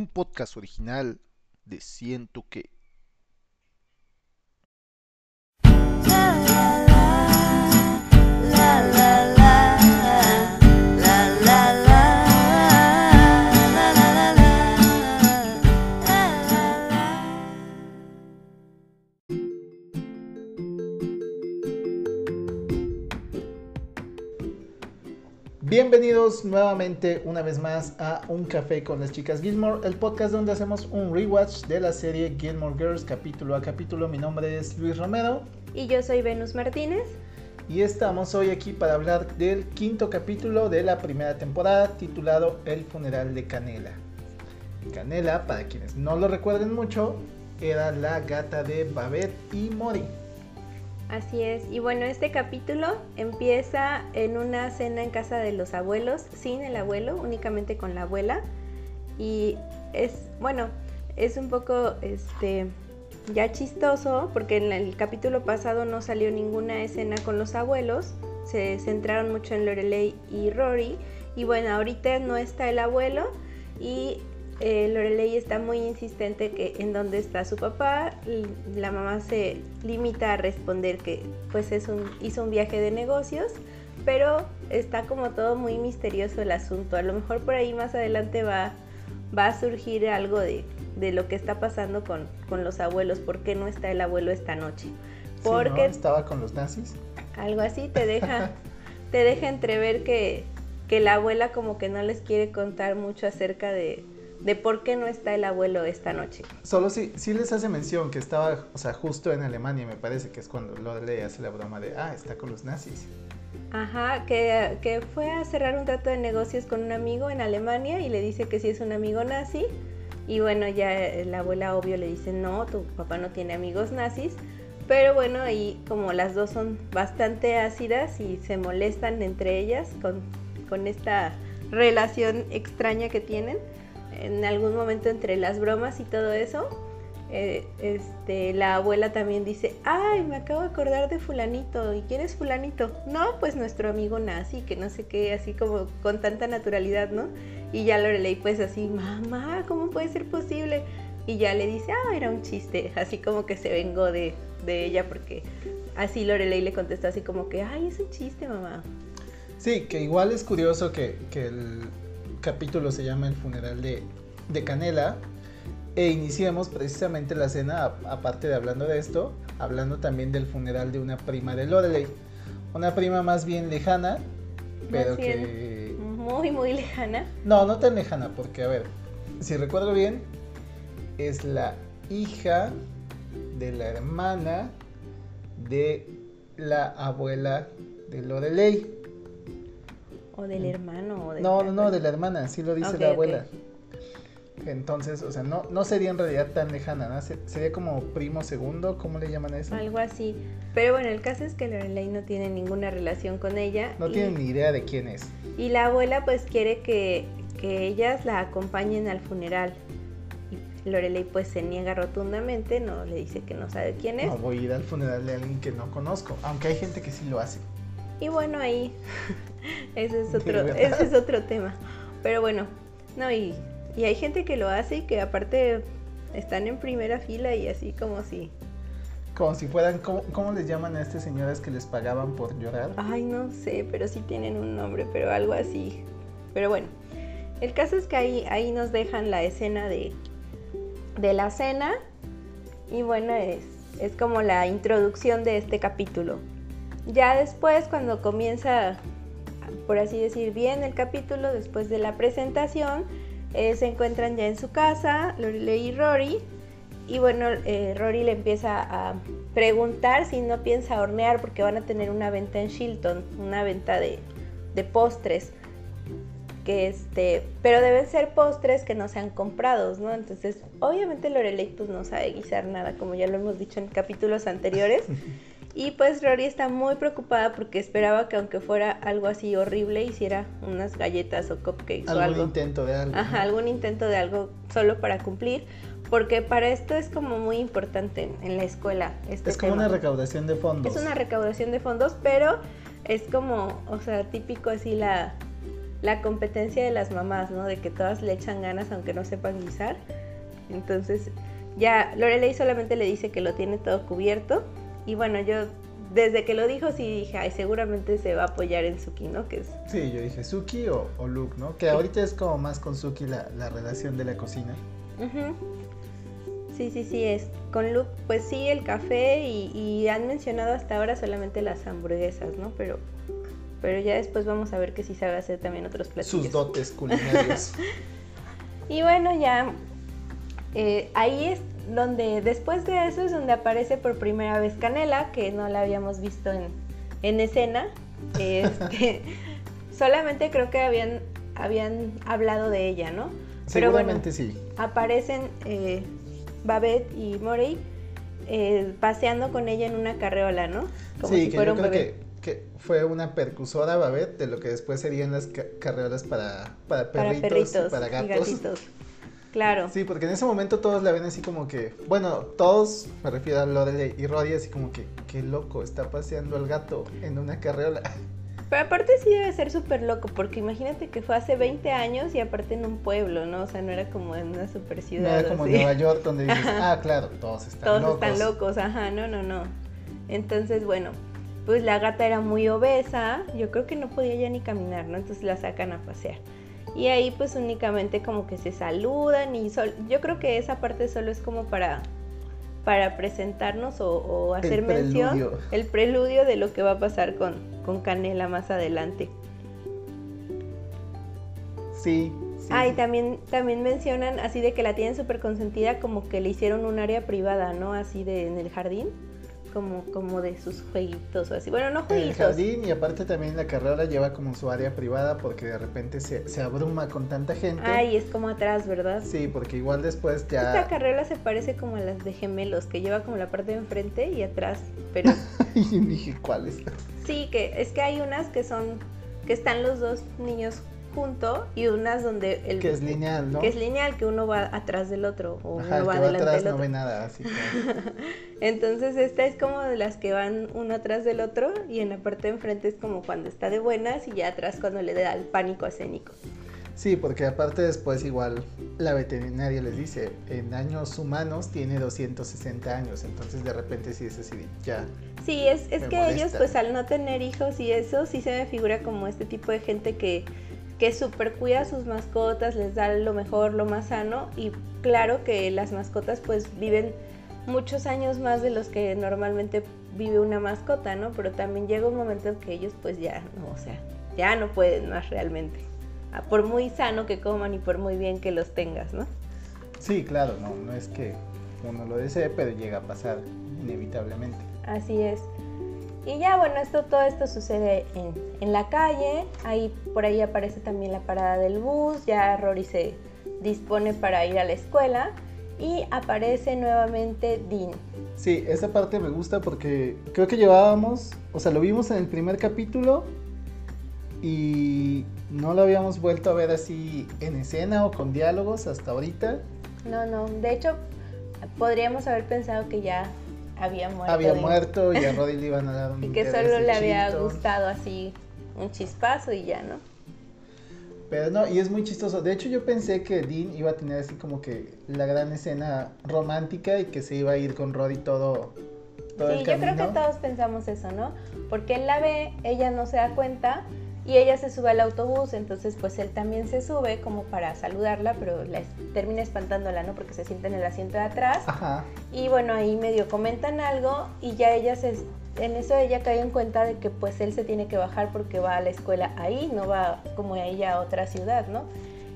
un podcast original de Siento que. Bienvenidos nuevamente una vez más a Un Café con las Chicas Gilmore, el podcast donde hacemos un rewatch de la serie Gilmore Girls capítulo a capítulo. Mi nombre es Luis Romero. Y yo soy Venus Martínez. Y estamos hoy aquí para hablar del quinto capítulo de la primera temporada titulado El funeral de Canela. Canela, para quienes no lo recuerden mucho, era la gata de Babette y Mori. Así es. Y bueno, este capítulo empieza en una cena en casa de los abuelos, sin el abuelo, únicamente con la abuela. Y es, bueno, es un poco, este, ya chistoso, porque en el capítulo pasado no salió ninguna escena con los abuelos. Se centraron mucho en Lorelei y Rory. Y bueno, ahorita no está el abuelo y eh, Lorelei está muy insistente que en dónde está su papá. La mamá se limita a responder que pues es un, hizo un viaje de negocios, pero está como todo muy misterioso el asunto. A lo mejor por ahí más adelante va, va a surgir algo de, lo que está pasando con, los abuelos. ¿Por qué no está el abuelo esta noche? Porque estaba con los nazis. Algo así te deja, te deja entrever que, que la abuela como que no les quiere contar mucho acerca de, de por qué no está el abuelo esta noche. Solo si, sí les hace mención que estaba, o sea, justo en Alemania, me parece que es cuando le hace la broma de, ah, está con los nazis. Ajá, que, que, fue a cerrar un trato de negocios con un amigo en Alemania y le dice que sí es un amigo nazi. Y bueno, ya la abuela obvio le dice, no, tu papá no tiene amigos nazis. Pero bueno, ahí como las dos son bastante ácidas y se molestan entre ellas con, con esta relación extraña que tienen en algún momento entre las bromas y todo eso, eh, este, la abuela también dice, ay, me acabo de acordar de fulanito, ¿y quién es fulanito? No, pues nuestro amigo nazi, que no sé qué, así como con tanta naturalidad, ¿no? Y ya Lorelei pues así, mamá, ¿cómo puede ser posible? Y ya le dice, ah, era un chiste, así como que se vengó de, de ella porque así Lorelei le contestó así como que, ay, es un chiste, mamá. Sí, que igual es curioso que, que el, capítulo se llama El funeral de, Canela. E iniciamos precisamente la cena, aparte de hablando de esto, hablando también del funeral de una prima de Lorelei. Una prima más bien lejana, pero que... Muy, muy lejana. No, no tan lejana, porque a ver, si recuerdo bien, es la hija de la hermana de la abuela de Lorelei del hermano. O no, no, no, de la hermana, sí lo dice la abuela. Entonces, o sea, no, no sería en realidad tan lejana, ¿no? Sería como primo segundo, ¿cómo le llaman a eso? Algo así. Pero bueno, el caso es que Lorelei no tiene ninguna relación con ella. No tiene ni idea de quién es. Y la abuela pues quiere que, que ellas la acompañen al funeral. Lorelei pues se niega rotundamente, no le dice que no sabe quién es. No voy a ir al funeral de alguien que no conozco, aunque hay gente que sí lo hace. Y bueno, ahí ese es otro, ese es otro tema. Pero bueno, no, y, y hay gente que lo hace y que aparte están en primera fila y así como si... Como si fueran, ¿cómo, les llaman a estas señoras que les pagaban por llorar? Ay, no sé, pero sí tienen un nombre, pero algo así. Pero bueno, el caso es que ahí, ahí nos dejan la escena de, de la cena y bueno, es, es como la introducción de este capítulo. Ya después, cuando comienza, por así decir, bien el capítulo, después de la presentación, eh, se encuentran ya en su casa, Lorelei y Rory. Y bueno, eh, Rory le empieza a preguntar si no piensa hornear porque van a tener una venta en Shilton, una venta de, postres. Que este, pero deben ser postres que no sean comprados, ¿no? Entonces, obviamente Lorelei pues no sabe guisar nada, como ya lo hemos dicho en capítulos anteriores. Y pues Rory está muy preocupada porque esperaba que aunque fuera algo así horrible hiciera unas galletas o cupcakes o algo. Algún intento de algo. Ajá, algún intento de algo solo para cumplir. Porque para esto es como muy importante en la escuela. Este es como una recaudación de fondos. Es una recaudación de fondos, pero es como, o sea, típico así la, la competencia de las mamás, ¿no? De que todas le echan ganas aunque no sepan guisar. Entonces, ya Lorelei solamente le dice que lo tiene todo cubierto. Y bueno, yo desde que lo dijo sí dije, ay, seguramente se va a apoyar en Suki, ¿no? Que es... Sí, yo dije Suki o, o Luke, ¿no? Que ahorita es como más con Suki la, la relación de la cocina. Sí, sí, sí, es. Con Luke, pues sí, el café y, y, han mencionado hasta ahora solamente las hamburguesas, ¿no? Pero, pero ya después vamos a ver que sí sabe hacer también otros platillos. Sus dotes culinarios. y bueno, ya eh, ahí es donde, después de eso es donde aparece por primera vez Canela, que no la habíamos visto en, en escena. Este, solamente creo que habían, habían hablado de ella, ¿no? Seguramente sí. Aparecen eh, Babette y Morey eh, paseando con ella en una carreola, ¿no? Como sí, si fuera un creo Que, que, fue una percusora Babette de lo que después serían las carreolas para, para perritos, para, perritos, para gatos. Claro. Sí, porque en ese momento todos la ven así como que, bueno, todos, me refiero a Lorelei y Roddy, así como que, qué loco, está paseando al gato en una carreola. Pero aparte sí debe ser súper loco, porque imagínate que fue hace 20 años y aparte en un pueblo, ¿no? O sea, no era como en una super ciudad. No era como en Nueva York donde dices, ah, claro, todos están locos. Todos están locos, ajá, no, no, no. Entonces, bueno, pues la gata era muy obesa, yo creo que no podía ya ni caminar, ¿no? Entonces la sacan a pasear. Y ahí pues únicamente como que se saludan y yo creo que esa parte solo es como para para presentarnos o, hacer mención el preludio de lo que va a pasar con, con Canela más adelante. Sí. ah, y también, también mencionan así de que la tienen súper consentida como que le hicieron un área privada, ¿no? Así de en el jardín como, como de sus jueguitos o así. Bueno, no jueguitos. El jardín y aparte también la carrera lleva como su área privada porque de repente se, se abruma con tanta gente. Ay, es como atrás, ¿verdad? Sí, porque igual después ya... Esta carrera se parece como a las de gemelos, que lleva como la parte de enfrente y atrás, pero... y dije, ¿cuáles? Sí, que es que hay unas que son, que están los dos niños junto y unas donde el que es lineal, ¿no? Que es lineal, que uno va atrás del otro o Ajá, uno va que adelante atrás no ve nada, así que... Entonces esta es como de las que van uno atrás del otro y en la parte de enfrente es como cuando está de buenas y ya atrás cuando le da el pánico escénico. Sí, porque aparte después igual la veterinaria les dice, en años humanos tiene 260 años, entonces de repente sí es así, ya. Sí, es, es que ellos pues al no tener hijos y eso sí se me figura como este tipo de gente que que super cuida a sus mascotas, les da lo mejor, lo más sano y claro que las mascotas pues viven muchos años más de los que normalmente vive una mascota, ¿no? Pero también llega un momento en que ellos pues ya, no, o sea, ya no pueden más realmente. Ah, por muy sano que coman y por muy bien que los tengas, ¿no? Sí, claro, no, no es que uno lo desee, pero llega a pasar inevitablemente. Así es. Y ya, bueno, esto, todo esto sucede en, en, la calle, ahí por ahí aparece también la parada del bus, ya Rory se dispone para ir a la escuela y aparece nuevamente Dean. Sí, esa parte me gusta porque creo que llevábamos, o sea, lo vimos en el primer capítulo y no lo habíamos vuelto a ver así en escena o con diálogos hasta ahorita. No, no, de hecho podríamos haber pensado que ya había muerto. Había muerto y a Roddy le iban a dar un Y que solo le había gustado así un chispazo y ya, ¿no? Pero no, y es muy chistoso. De hecho, yo pensé que Dean iba a tener así como que la gran escena romántica y que se iba a ir con Roddy todo, todo sí, yo creo que todos pensamos eso, ¿no? Porque él la ve, ella no se da cuenta y ella se sube al autobús, entonces pues él también se sube como para saludarla, pero la termina espantándola, ¿no? Porque se sienta en el asiento de atrás. Ajá. Y bueno, ahí medio comentan algo y ya ella se... En eso ella cae en cuenta de que pues él se tiene que bajar porque va a la escuela ahí, no va como ella a otra ciudad, ¿no?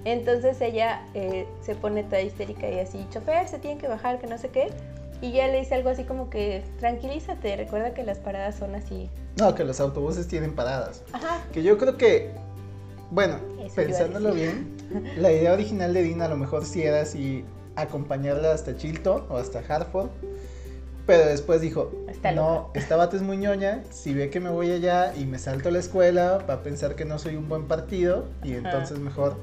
Entonces ella eh, se pone toda histérica y así, chofer, se tiene que bajar, que no sé qué. Y ya le dice algo así como que, tranquilízate, recuerda que las paradas son así. No, que los autobuses tienen paradas. Ajá. Que yo creo que, bueno, pensándolo bien, la idea original de Dina a lo mejor sí era así acompañarla hasta Chilton o hasta Hartford. Pero después dijo, no, esta bata es muy ñoña, si ve que me voy allá y me salto a la escuela, va a pensar que no soy un buen partido y entonces mejor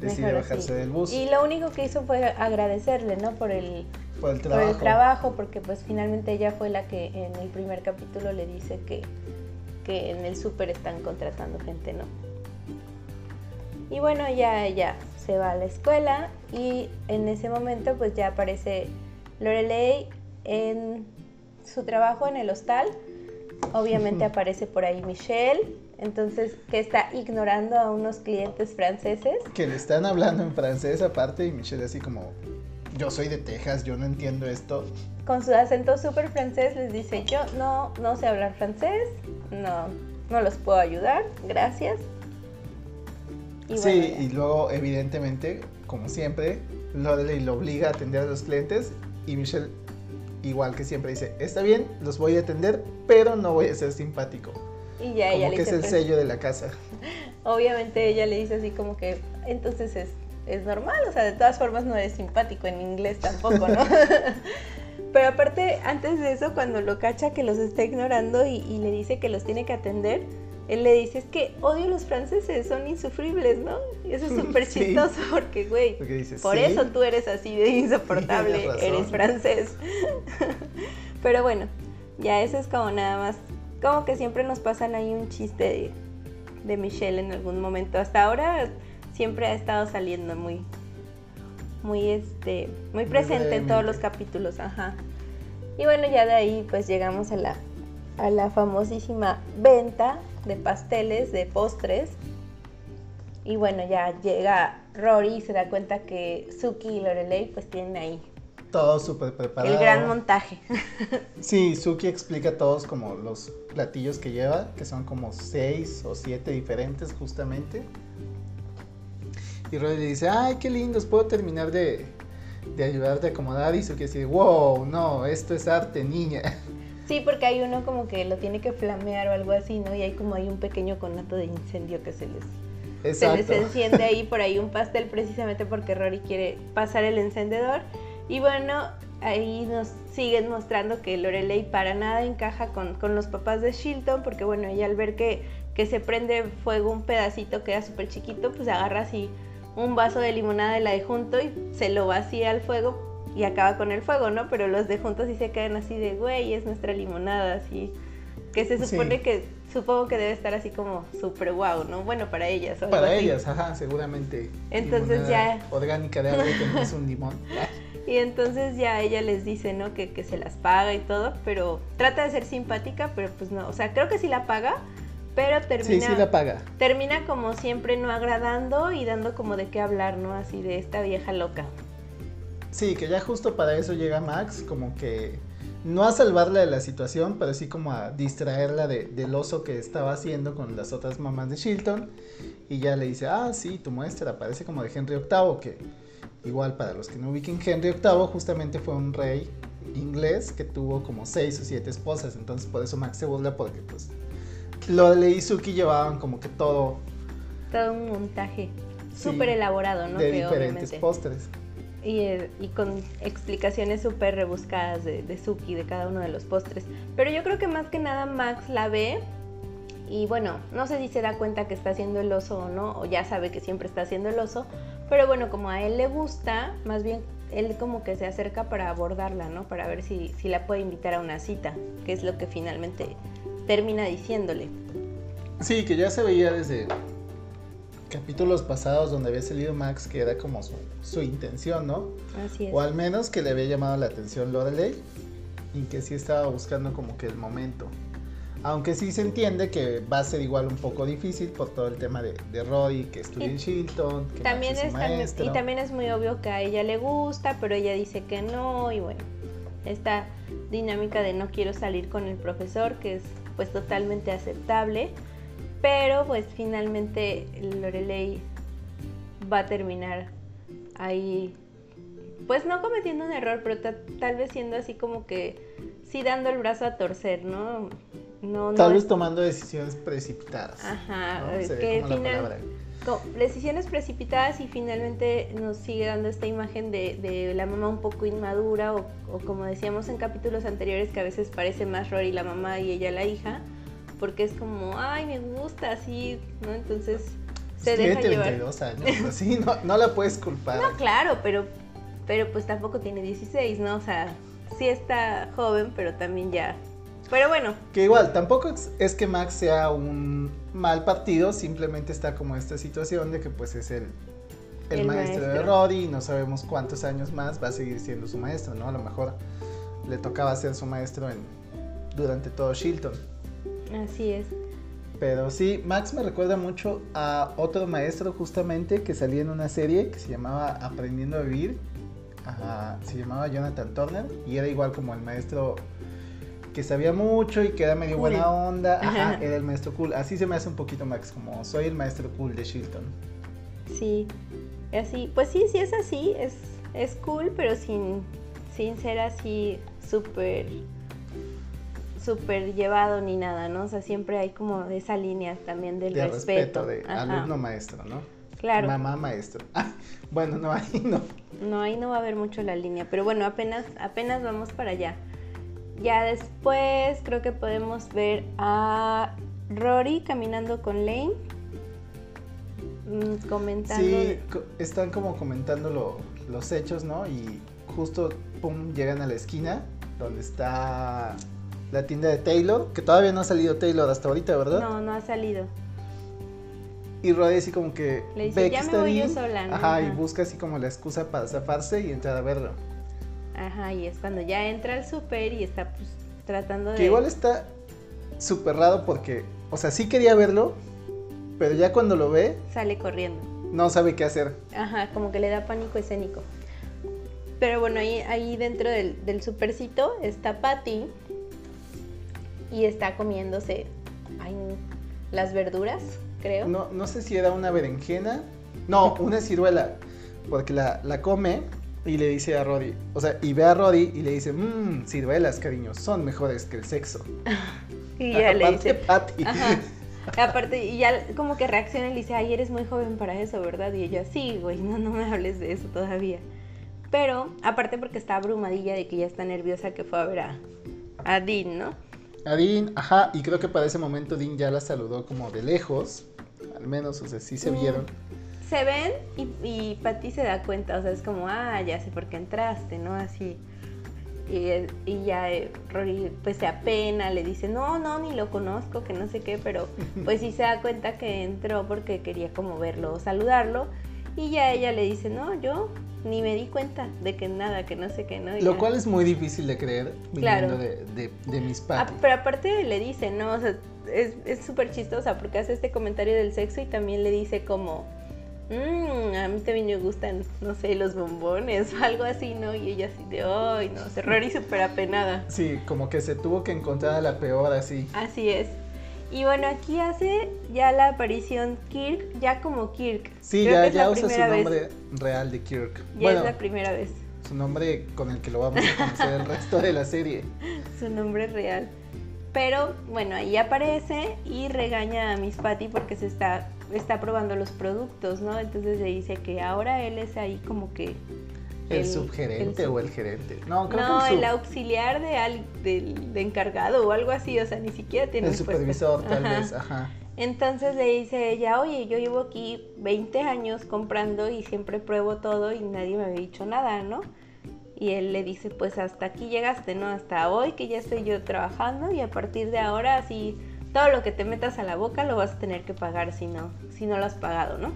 decide bajarse del bus. Y lo único que hizo fue agradecerle, ¿no? Por el, por el trabajo. Por el trabajo, porque pues finalmente ella fue la que en el primer capítulo le dice que, que en el súper están contratando gente, ¿no? Y bueno, ya ella se va a la escuela y en ese momento pues ya aparece Lorelei en su trabajo en el hostal. Obviamente aparece por ahí Michelle, entonces que está ignorando a unos clientes franceses. Que le están hablando en francés aparte y Michelle así como, yo soy de Texas, yo no entiendo esto. Con su acento súper francés les dice, yo no, no sé hablar francés, no, no los puedo ayudar, gracias. Y sí, y luego evidentemente, como siempre, Lorelei lo obliga a atender a los clientes y Michelle, igual que siempre, dice, está bien, los voy a atender, pero no voy a ser simpático. Y ya como ella que le es dice, el "Pues, sello de la casa. Obviamente ella le dice así como que, entonces es, es normal, o sea, de todas formas no es simpático en inglés tampoco, ¿no? Pero aparte, antes de eso, cuando lo cacha que los está ignorando y, y le dice que los tiene que atender, él le dice, es que odio a los franceses, son insufribles, ¿no? Y eso es súper Sí. chistoso porque, güey, por "Sí". eso tú eres así de insoportable, eres francés. Pero bueno, ya eso es como nada más, como que siempre nos pasan ahí un chiste de, de Michelle en algún momento. Hasta ahora siempre ha estado saliendo muy, muy este, muy Muy presente en todos los capítulos, ajá. Y bueno, ya de ahí pues llegamos a la, a la famosísima venta de pasteles, de postres. Y bueno, ya llega Rory y se da cuenta que Suki y Lorelei pues tienen ahí Todo súper preparado. el gran montaje. Sí, Suki explica todos como los platillos que lleva, que son como seis o siete diferentes justamente. Y Rory le dice, ay, qué lindos, puedo terminar de, de ayudarte a acomodar. Y Suki dice, wow, no, esto es arte, niña. Sí, porque hay uno como que lo tiene que flamear o algo así, ¿no? Y hay como hay un pequeño conato de incendio que se les, se les enciende ahí por ahí un pastel precisamente porque Rory quiere pasar el encendedor. Y bueno, ahí nos siguen mostrando que Lorelei para nada encaja con, con los papás de Shilton, porque bueno, ella al ver que, que se prende fuego un pedacito que era súper chiquito, pues agarra así un vaso de limonada de la de junto y se lo vacía al fuego y acaba con el fuego, ¿no? Pero los de juntos sí se quedan así de, güey, es nuestra limonada, así. Que se supone Sí. que, supongo que debe estar así como súper guau, ¿no? Bueno, para ellas. o algo Para así. ellas, ajá, seguramente. Entonces ya- Orgánica de algo que no es un limón. Y entonces ya ella les dice, ¿no? Que, que se las paga y todo, pero trata de ser simpática, pero pues no. O sea, creo que sí la paga, pero Sí, termina, sí la paga. termina como siempre no agradando y dando como de qué hablar, ¿no? Así de esta vieja loca. Sí, que ya justo para eso llega Max, como que no a salvarla de la situación, pero sí como a distraerla de- del oso que estaba haciendo con las otras mamás de Shilton. Y ya le dice, ah, sí, tu muestra parece como de Henry VIII, que igual para los que no ubiquen, Henry VIII justamente fue un rey inglés que tuvo como seis o siete esposas, entonces por eso Max se burla porque pues Lorelei y Suki llevaban como que todo Todo un montaje Sí, súper elaborado, ¿no? de Que diferentes obviamente- postres. Y, eh, y con explicaciones súper rebuscadas de, de Suki de cada uno de los postres. Pero yo creo que más que nada Max la ve y bueno, no sé si se da cuenta que está haciendo el oso o no, o ya sabe que siempre está haciendo el oso, pero bueno, como a él le gusta, más bien él como que se acerca para abordarla, ¿no? Para ver si, si la puede invitar a una cita, que es lo que finalmente termina diciéndole. Sí, que ya se veía desde capítulos pasados donde había salido Max que era como su, su intención, ¿no? Así es. O al menos que le había llamado la atención Lorelei y que sí estaba buscando como que el momento. Aunque sí se entiende que va a ser igual un poco difícil por todo el tema de, de Roy, que estudia en Shilton, que También Max es su maestro. y también es muy obvio que a ella le gusta, pero ella dice que no y bueno, esta dinámica de no quiero salir con el profesor, que es pues totalmente aceptable, pero pues finalmente Lorelei va a terminar ahí, pues no cometiendo un error, pero ta- tal vez siendo así como que sí dando el brazo a torcer, ¿no? No, Tal vez tomando decisiones precipitadas. Ajá, ¿no? es que final- decisiones precipitadas y finalmente nos sigue dando esta imagen de, de la mamá un poco inmadura o, o como decíamos en capítulos anteriores que a veces parece más Rory la mamá y ella la hija porque es como, ay, me gusta así, ¿no? Entonces se deja llevar. 32 años, así no, no la puedes culpar. No, claro, pero, pero pues tampoco tiene 16, ¿no? O sea, sí está joven, pero también ya Pero bueno. Que igual, tampoco es que Max sea un mal partido, simplemente está como esta situación de que pues es el, el, El maestro, de. Rory y no sabemos cuántos años más va a seguir siendo su maestro, ¿no? A lo mejor le tocaba ser su maestro en, durante todo Shilton. Así es. Pero sí, Max me recuerda mucho a otro maestro justamente que salía en una serie que se llamaba Aprendiendo a Vivir. Ajá, se llamaba Jonathan Turner y era igual como el maestro que sabía mucho y que era medio Cool. buena onda. Ajá, era el maestro cool. Así se me hace un poquito Max, como soy el maestro cool de Shilton. Sí. Así. Pues sí, sí es así. Es, es cool, pero sin, sin ser así súper súper llevado ni nada, ¿no? O sea, siempre hay como esa línea también del De respeto. respeto, de Ajá. alumno maestro, ¿no? Claro. Mamá maestro. Ah, bueno, no, ahí no. No, ahí no va a haber mucho la línea, pero bueno, apenas, apenas vamos para allá. Ya después creo que podemos ver a Rory caminando con Lane, mm, comentando. Sí, están como comentando lo- los hechos, ¿no? Y justo, pum, llegan a la esquina donde está la tienda de Taylor, que todavía no ha salido Taylor hasta ahorita, ¿verdad? No, no ha salido. Y Roddy así como que Le dice, ve "Ya que me está voy yo sola", ¿no? Ajá, y busca así como la excusa para zafarse y entrar a verlo. Ajá, y es cuando ya entra al súper y está pues tratando de... Que igual está súper raro porque, o sea, sí quería verlo, pero ya cuando lo ve, Sale corriendo. no sabe qué hacer. Ajá, como que le da pánico escénico. Pero bueno, ahí, ahí dentro del, del supercito está Patty y está comiéndose ay, las verduras, creo. No, no sé si era una berenjena. No, una ciruela. Porque la, la come y le dice a Roddy. O sea, y ve a Roddy y le dice: Mmm, ciruelas, cariño, son mejores que el sexo. y ya le dice. Patty. Ajá. Aparte, y ya como que reacciona y le dice, ay, eres muy joven para eso, ¿verdad? Y ella, sí, güey, no, no me hables de eso todavía. Pero, aparte porque está abrumadilla de que ya está nerviosa que fue a ver a, a Dean, ¿no? A Dean, ajá, y creo que para ese momento Dean ya la saludó como de lejos. Al menos, o sea, sí se Mm. Se ven y, y Patty se da cuenta, o sea, es como, ah, ya sé por qué entraste, ¿no? Así. Y, y ya eh, Rory pues se apena, le dice, no, no, ni lo conozco, que no sé qué, pero pues sí se da cuenta que entró porque quería como verlo, saludarlo. Y ya ella le dice, no, yo ni me di cuenta de que nada, que no sé qué, ¿no? Y Lo ya. cual es muy difícil de creer Claro. viniendo de, de, de mis Ah, Patty. pero aparte le dice, ¿no? O sea, es es súper chistosa porque hace este comentario del sexo y también le dice como, "Mm, a mí también me gustan, no sé, los bombones o algo así, ¿no? Y ella así de, ay, no, se Rory súper apenada. Sí, como que se tuvo que encontrar a la peor así. Así es. Y bueno, aquí hace ya la aparición Kirk, ya como Kirk. Sí, Creo ya, que es ya la usa su vez. nombre real de Kirk. Ya bueno, es la primera vez, su nombre con el que lo vamos a conocer el resto de la serie. su nombre real. Pero bueno, ahí aparece y regaña a Miss Patty porque se está, está probando los productos, ¿no? Entonces le dice que ahora él es ahí como que... ¿El, El- subgerente el sub- o el gerente? No, creo no, que el, el sub- auxiliar de, al- del de encargado o algo así, o sea, ni siquiera tiene el puesto. supervisor, tal Ajá. vez. Ajá. Entonces le dice ella, oye, yo llevo aquí 20 años comprando y siempre pruebo todo y nadie me había dicho nada, ¿no? Y él le dice, pues hasta aquí llegaste, ¿no? Hasta hoy que ya estoy yo trabajando y a partir de ahora, así, todo lo que te metas a la boca lo vas a tener que pagar si no, si no lo has pagado, ¿no?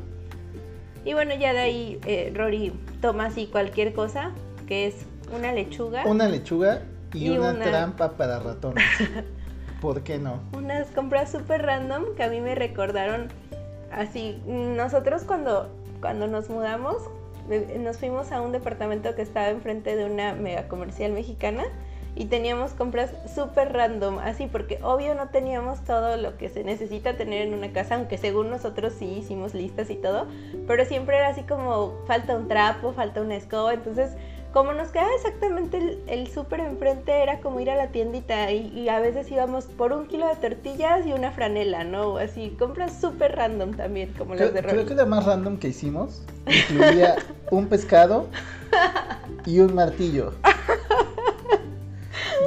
Y bueno, ya de ahí eh, Rory toma así cualquier cosa, que es una lechuga, Una lechuga y, Y una, una- trampa para ratones. ¿Por qué no? unas compras súper random que a mí me recordaron así. Nosotros cuando, cuando nos mudamos, eh, nos fuimos a un departamento que estaba enfrente de una mega comercial mexicana y teníamos compras súper random, así porque obvio no teníamos todo lo que se necesita tener en una casa, aunque según nosotros sí hicimos listas y todo, pero siempre era así como falta un trapo, falta una escoba, entonces como nos quedaba exactamente el, el súper enfrente, era como ir a la tiendita y, y a veces íbamos por un kilo de tortillas y una franela, ¿no? Así, compras súper random también, como las Creo, de creo que la más random que hicimos incluía un pescado y un martillo.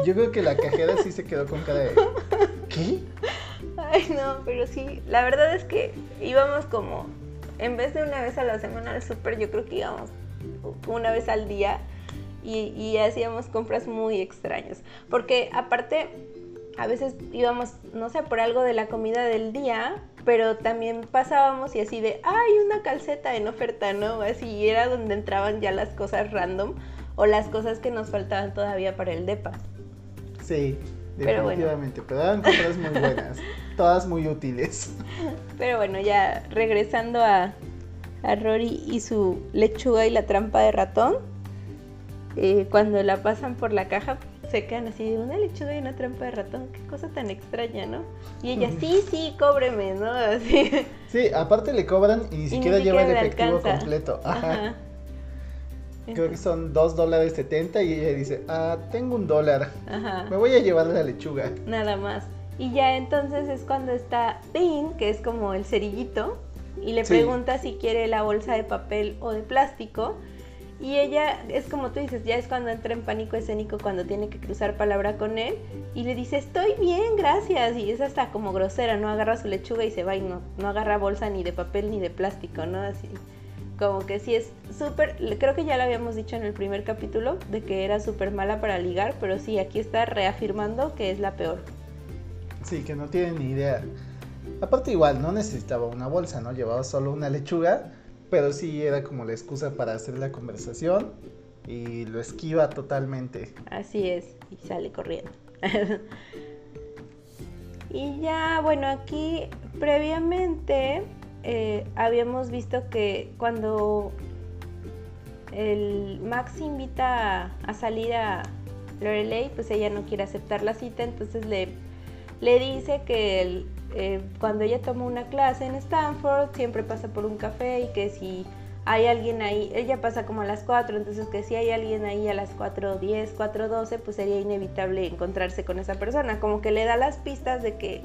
Yo creo que la cajera sí se quedó con cara de. ¿Qué? Ay, no, pero sí, la verdad es que íbamos como, en vez de una vez a la semana al súper, yo creo que íbamos una vez al día y, hacíamos compras muy extrañas. Porque aparte, a veces íbamos, no sé, por algo de la comida del día, pero también pasábamos y así de, hay una calceta en oferta, ¿no? Así era donde entraban ya las cosas random o las cosas que nos faltaban todavía para el DEPA. Sí, definitivamente, pero, eran compras muy buenas, todas muy útiles. Pero bueno, ya regresando a, a Rory y su lechuga y la trampa de ratón, eh, cuando la pasan por la caja, se quedan así, una lechuga y una trampa de ratón, qué cosa tan extraña, ¿no? Y ella, sí, sí, cóbreme, ¿no? Así. Sí, aparte le cobran y ni siquiera lleva el efectivo completo. Ajá. Creo que son dos dólares 70 y ella dice, ah, tengo un dólar. Ajá. Me voy a llevar la lechuga. Nada más. Y ya entonces es cuando está Dean, que es como el cerillito, y le pregunta si quiere la bolsa de papel o de plástico. Y ella, es como tú dices, ya es cuando entra en pánico escénico cuando tiene que cruzar palabra con él y le dice, estoy bien, gracias. Y es hasta como grosera, ¿no? Agarra su lechuga y se va y no, no agarra bolsa ni de papel ni de plástico, ¿no? Así, como que sí es súper, creo que ya lo habíamos dicho en el primer capítulo, de que era súper mala para ligar, pero sí, aquí está reafirmando que es la peor. Sí, que no tiene ni idea. Aparte igual, no necesitaba una bolsa, ¿no? Llevaba solo una lechuga pero sí era como la excusa para hacer la conversación y lo esquiva totalmente. Así es, y sale corriendo. y ya, bueno, aquí previamente eh, habíamos visto que cuando el Max invita a, salir a Lorelei, pues ella no quiere aceptar la cita, entonces le, le dice que eh, cuando ella toma una clase en Stanford, siempre pasa por un café y que si hay alguien ahí, ella pasa como a las 4, entonces que si hay alguien ahí a las 4.10, 4.12, pues sería inevitable encontrarse con esa persona, como que le da las pistas de que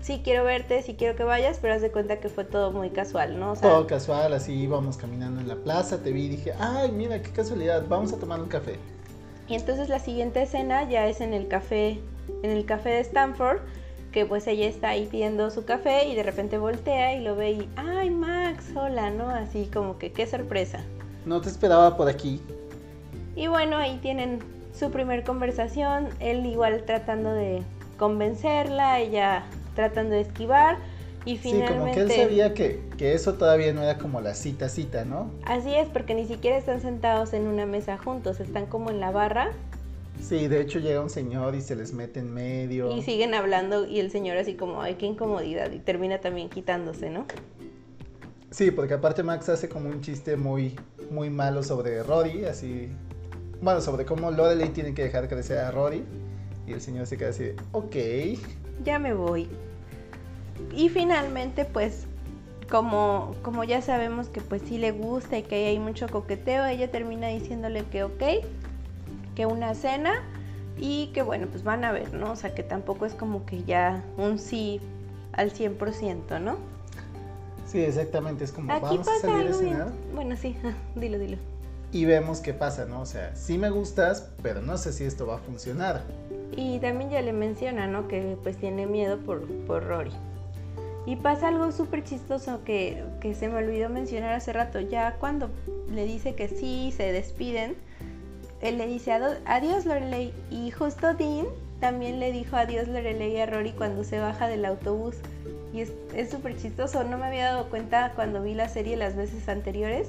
sí quiero verte, sí quiero que vayas, pero haz de cuenta que fue todo muy casual, ¿no? todo casual, así íbamos caminando en la plaza, te vi y dije, ay, mira, qué casualidad, vamos a tomar un café. Y entonces la siguiente escena ya es en el café, en el café de Stanford, que pues ella está ahí pidiendo su café y de repente voltea y lo ve y, ay Max, hola, ¿no? Así como que qué sorpresa. No te esperaba por aquí. Y bueno, ahí tienen su primer conversación, él igual tratando de convencerla, ella tratando de esquivar. Y finalmente... Sí, como que él sabía que, que, eso todavía no era como la cita cita, ¿no? Así es, porque ni siquiera están sentados en una mesa juntos, están como en la barra Sí, de hecho llega un señor y se les mete en medio. Y siguen hablando y el señor así como, ay, qué incomodidad. Y termina también quitándose, ¿no? Sí, porque aparte Max hace como un chiste muy, muy malo sobre Rory, así... Bueno, sobre cómo Lorelei tiene que dejar crecer a Rory. Y el señor se queda así, ok. Ya me voy. Y finalmente, pues, como, como ya sabemos que pues sí le gusta y que hay mucho coqueteo, ella termina diciéndole que ok, que una cena y que bueno, pues van a ver, ¿no? O sea, que tampoco es como que ya un sí al 100%, ¿no? Sí, exactamente, es como vamos a salir a cenar. Bueno, sí, dilo, dilo. Y vemos qué pasa, ¿no? O sea, sí me gustas, pero no sé si esto va a funcionar. Y también ya le menciona, ¿no? Que pues tiene miedo por, por Rory. Y pasa algo súper chistoso que, que se me olvidó mencionar hace rato. Ya cuando le dice que sí, se despiden, él le dice adiós Lorelei y justo Dean también le dijo adiós Lorelei a Rory cuando se baja del autobús. Y es súper chistoso, no me había dado cuenta cuando vi la serie las veces anteriores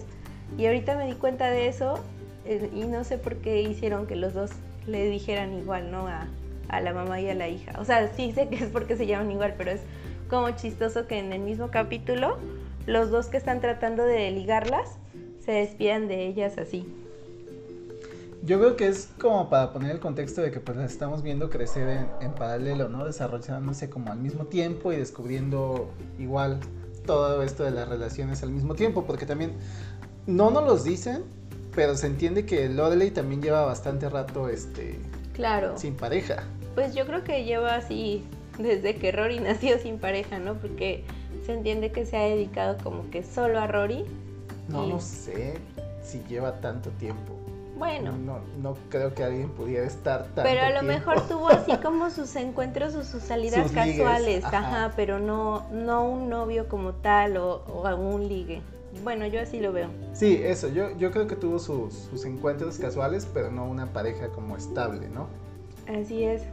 y ahorita me di cuenta de eso eh, y no sé por qué hicieron que los dos le dijeran igual, ¿no? A, a la mamá y a la hija. O sea, sí sé que es porque se llaman igual, pero es como chistoso que en el mismo capítulo los dos que están tratando de ligarlas se despidan de ellas así. Yo creo que es como para poner el contexto de que pues las estamos viendo crecer en, paralelo, ¿no? Desarrollándose como al mismo tiempo y descubriendo igual todo esto de las relaciones al mismo tiempo, porque también no nos los dicen, pero se entiende que Lorelei también lleva bastante rato este claro. sin pareja. Pues yo creo que lleva así desde que Rory nació sin pareja, ¿no? Porque se entiende que se ha dedicado como que solo a Rory. No, no sé si lleva tanto tiempo. Bueno. No, no creo que alguien pudiera estar tan. Pero a lo mejor tuvo así como sus encuentros o sus salidas casuales, ajá. pero no, no un novio como tal o, o un ligue. Bueno, yo así lo veo. Sí, eso, yo, yo creo que tuvo sus, sus encuentros casuales, pero no una pareja como estable, ¿no? Así es.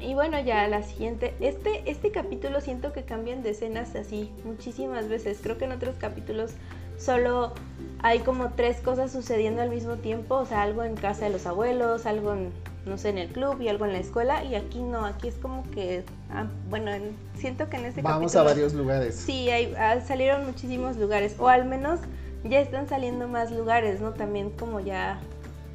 Y bueno, ya la siguiente, este, este capítulo siento que cambian de escenas así muchísimas veces. Creo que en otros capítulos solo hay como tres cosas sucediendo al mismo tiempo, o sea, algo en casa de los abuelos, algo en, no sé, en el club y algo en la escuela, y aquí no, aquí es como que, ah, bueno, siento que en este Vamos a varios lugares. Sí, hay, ah, salieron muchísimos lugares, o al menos ya están saliendo más lugares, ¿no? También como ya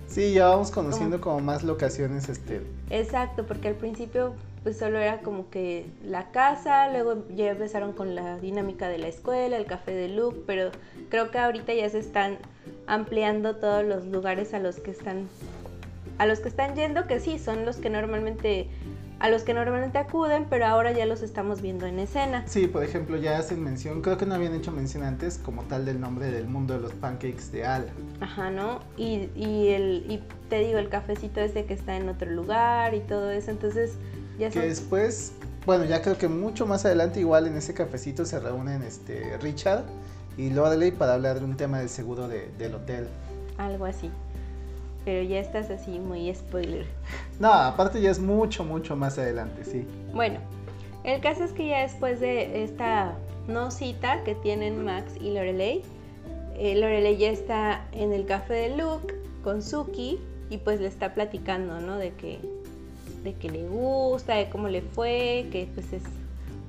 Sí, ya vamos conociendo como, más locaciones este. Exacto, porque al principio pues solo era como que la casa, luego ya empezaron con la dinámica de la escuela, el café de Luke, pero creo que ahorita ya se están ampliando todos los lugares a los que están a los que están yendo, que sí, son los que normalmente a los que normalmente acuden, pero ahora ya los estamos viendo en escena. Sí, por ejemplo, ya hacen mención, creo que no habían hecho mención antes como tal del nombre del mundo de los pancakes de Al. Ajá, ¿no? Y, y, el, y te digo, el cafecito ese que está en otro lugar y todo eso, entonces ya Que después, bueno, ya creo que mucho más adelante igual en ese cafecito se reúnen este Richard y Lorelei para hablar de un tema del seguro de, del hotel. Algo así pero ya estás así muy spoiler. No, aparte ya es mucho, mucho más adelante, sí. Bueno, el caso es que ya después de esta no cita que tienen Max y Lorelei, eh, Lorelei ya está en el café de Luke con Suki y pues le está platicando, ¿no? De que, de que le gusta, de cómo le fue, que pues es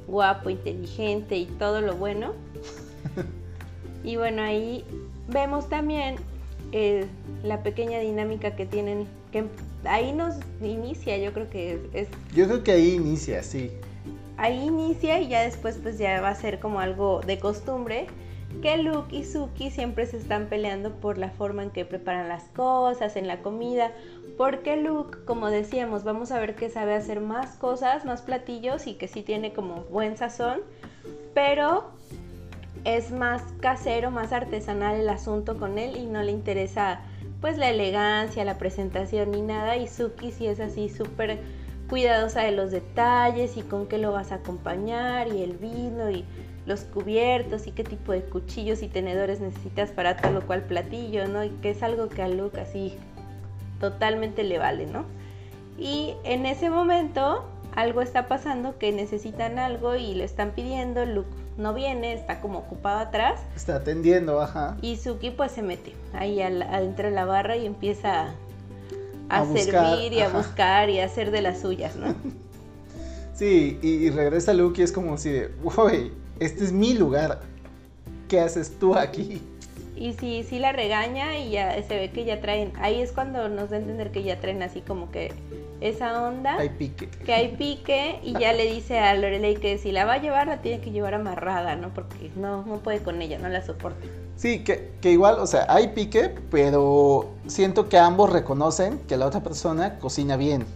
guapo, inteligente y todo lo bueno. y bueno, ahí vemos también eh, la pequeña dinámica que tienen, que ahí nos inicia, yo creo que es, Yo creo que ahí inicia, sí. Ahí inicia y ya después pues ya va a ser como algo de costumbre, que Luke y Suki siempre se están peleando por la forma en que preparan las cosas, en la comida, porque Luke, como decíamos, vamos a ver que sabe hacer más cosas, más platillos y que sí tiene como buen sazón, pero es más casero, más artesanal el asunto con él y no le interesa pues la elegancia, la presentación ni nada. Y Suki sí es así súper cuidadosa de los detalles y con qué lo vas a acompañar y el vino y los cubiertos y qué tipo de cuchillos y tenedores necesitas para tal o cual platillo, ¿no? Y que es algo que a Luke así totalmente le vale, ¿no? Y en ese momento algo está pasando que necesitan algo y lo están pidiendo, Luke no viene, está como ocupado atrás. Está atendiendo, ajá. Y Suki pues se mete ahí adentro de la barra y empieza a, servir y a buscar y a hacer de las suyas, ¿no? sí, y, regresa Luke y es como si de, uy, este es mi lugar, ¿qué haces tú aquí? Y sí, sí la regaña y ya se ve que ya traen, ahí es cuando nos da a entender que ya traen así como que esa onda. Hay pique. Que hay pique y ya le dice a Lorelei que si la va a llevar la tiene que llevar amarrada, ¿no? Porque no, no puede con ella, no la soporta. Sí, que, que igual, o sea, hay pique, pero siento que ambos reconocen que la otra persona cocina bien.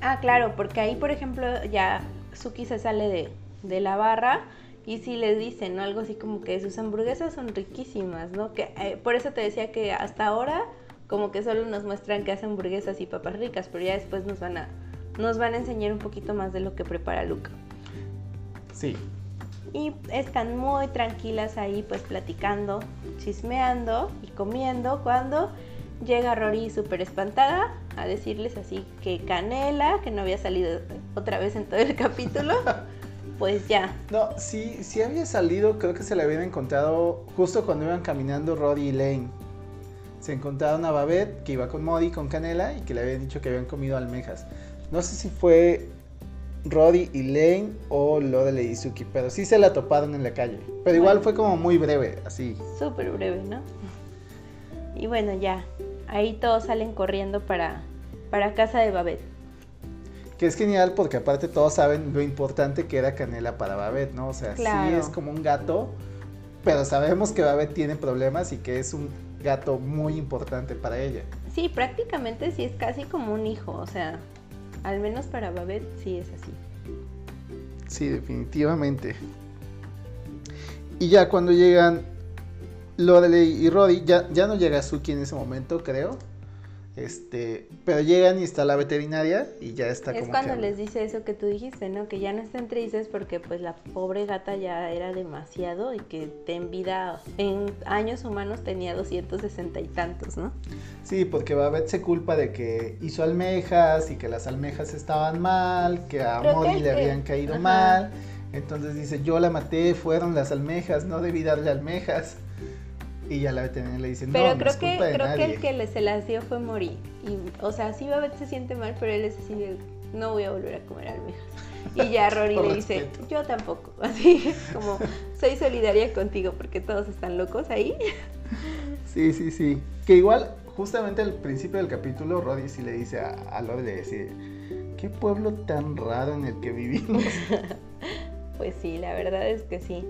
Ah, claro, porque ahí, por ejemplo, ya Suki se sale de, de la barra y si le dicen, ¿no? Algo así como que sus hamburguesas son riquísimas, ¿no? Que eh, por eso te decía que hasta ahora como que solo nos muestran que hacen hamburguesas y papas ricas, pero ya después nos van a, nos van a enseñar un poquito más de lo que prepara Luca. Sí. Y están muy tranquilas ahí pues platicando, chismeando y comiendo cuando llega Rory súper espantada a decirles así que Canela, que no había salido otra vez en todo el capítulo, pues ya. No, sí, sí había salido, creo que se le habían encontrado justo cuando iban caminando Rory y Lane se encontraron a Babette que iba con Modi, con Canela y que le habían dicho que habían comido almejas. No sé si fue Roddy y Lane o lo de Izuki, pero sí se la toparon en la calle. Pero igual fue como muy breve, así. Súper breve, ¿no? Y bueno, ya, ahí todos salen corriendo para, para casa de Babette. Que es genial porque aparte todos saben lo importante que era Canela para Babette, ¿no? O sea, sí es como un gato, pero sabemos que Babette tiene problemas y que es un gato muy importante para ella. Sí, prácticamente sí es casi como un hijo, o sea, al menos para Babette sí es así. Sí, definitivamente. Y ya cuando llegan Lorelei y Roddy, ya, ya no llega Suki en ese momento, creo. Este, pero llegan y está la veterinaria y ya está es como cuando que- les dice eso que tú dijiste, ¿no? Que ya no estén tristes porque pues la pobre gata ya era demasiado y que en vida, en años humanos tenía 260 y tantos, ¿no? Sí, porque Babette se culpa de que hizo almejas y que las almejas estaban mal, que a el le que- habían caído ajá. mal. Entonces dice, yo la maté, fueron las almejas, no debí darle almejas. Y ya la veterinaria le dice, no, Pero no creo es que de creo que el que le- se las dio fue Mori. Y, o sea, sí Babette se siente mal, pero él es así de, no voy a volver a comer almejas. Y ya Rory le dice, respeto. yo tampoco. Así como, soy solidaria contigo porque todos están locos ahí. Sí, sí, sí. Que igual, justamente al principio del capítulo, Roddy sí le dice a, a le dice, qué pueblo tan raro en el que vivimos. Pues sí, la verdad es que sí.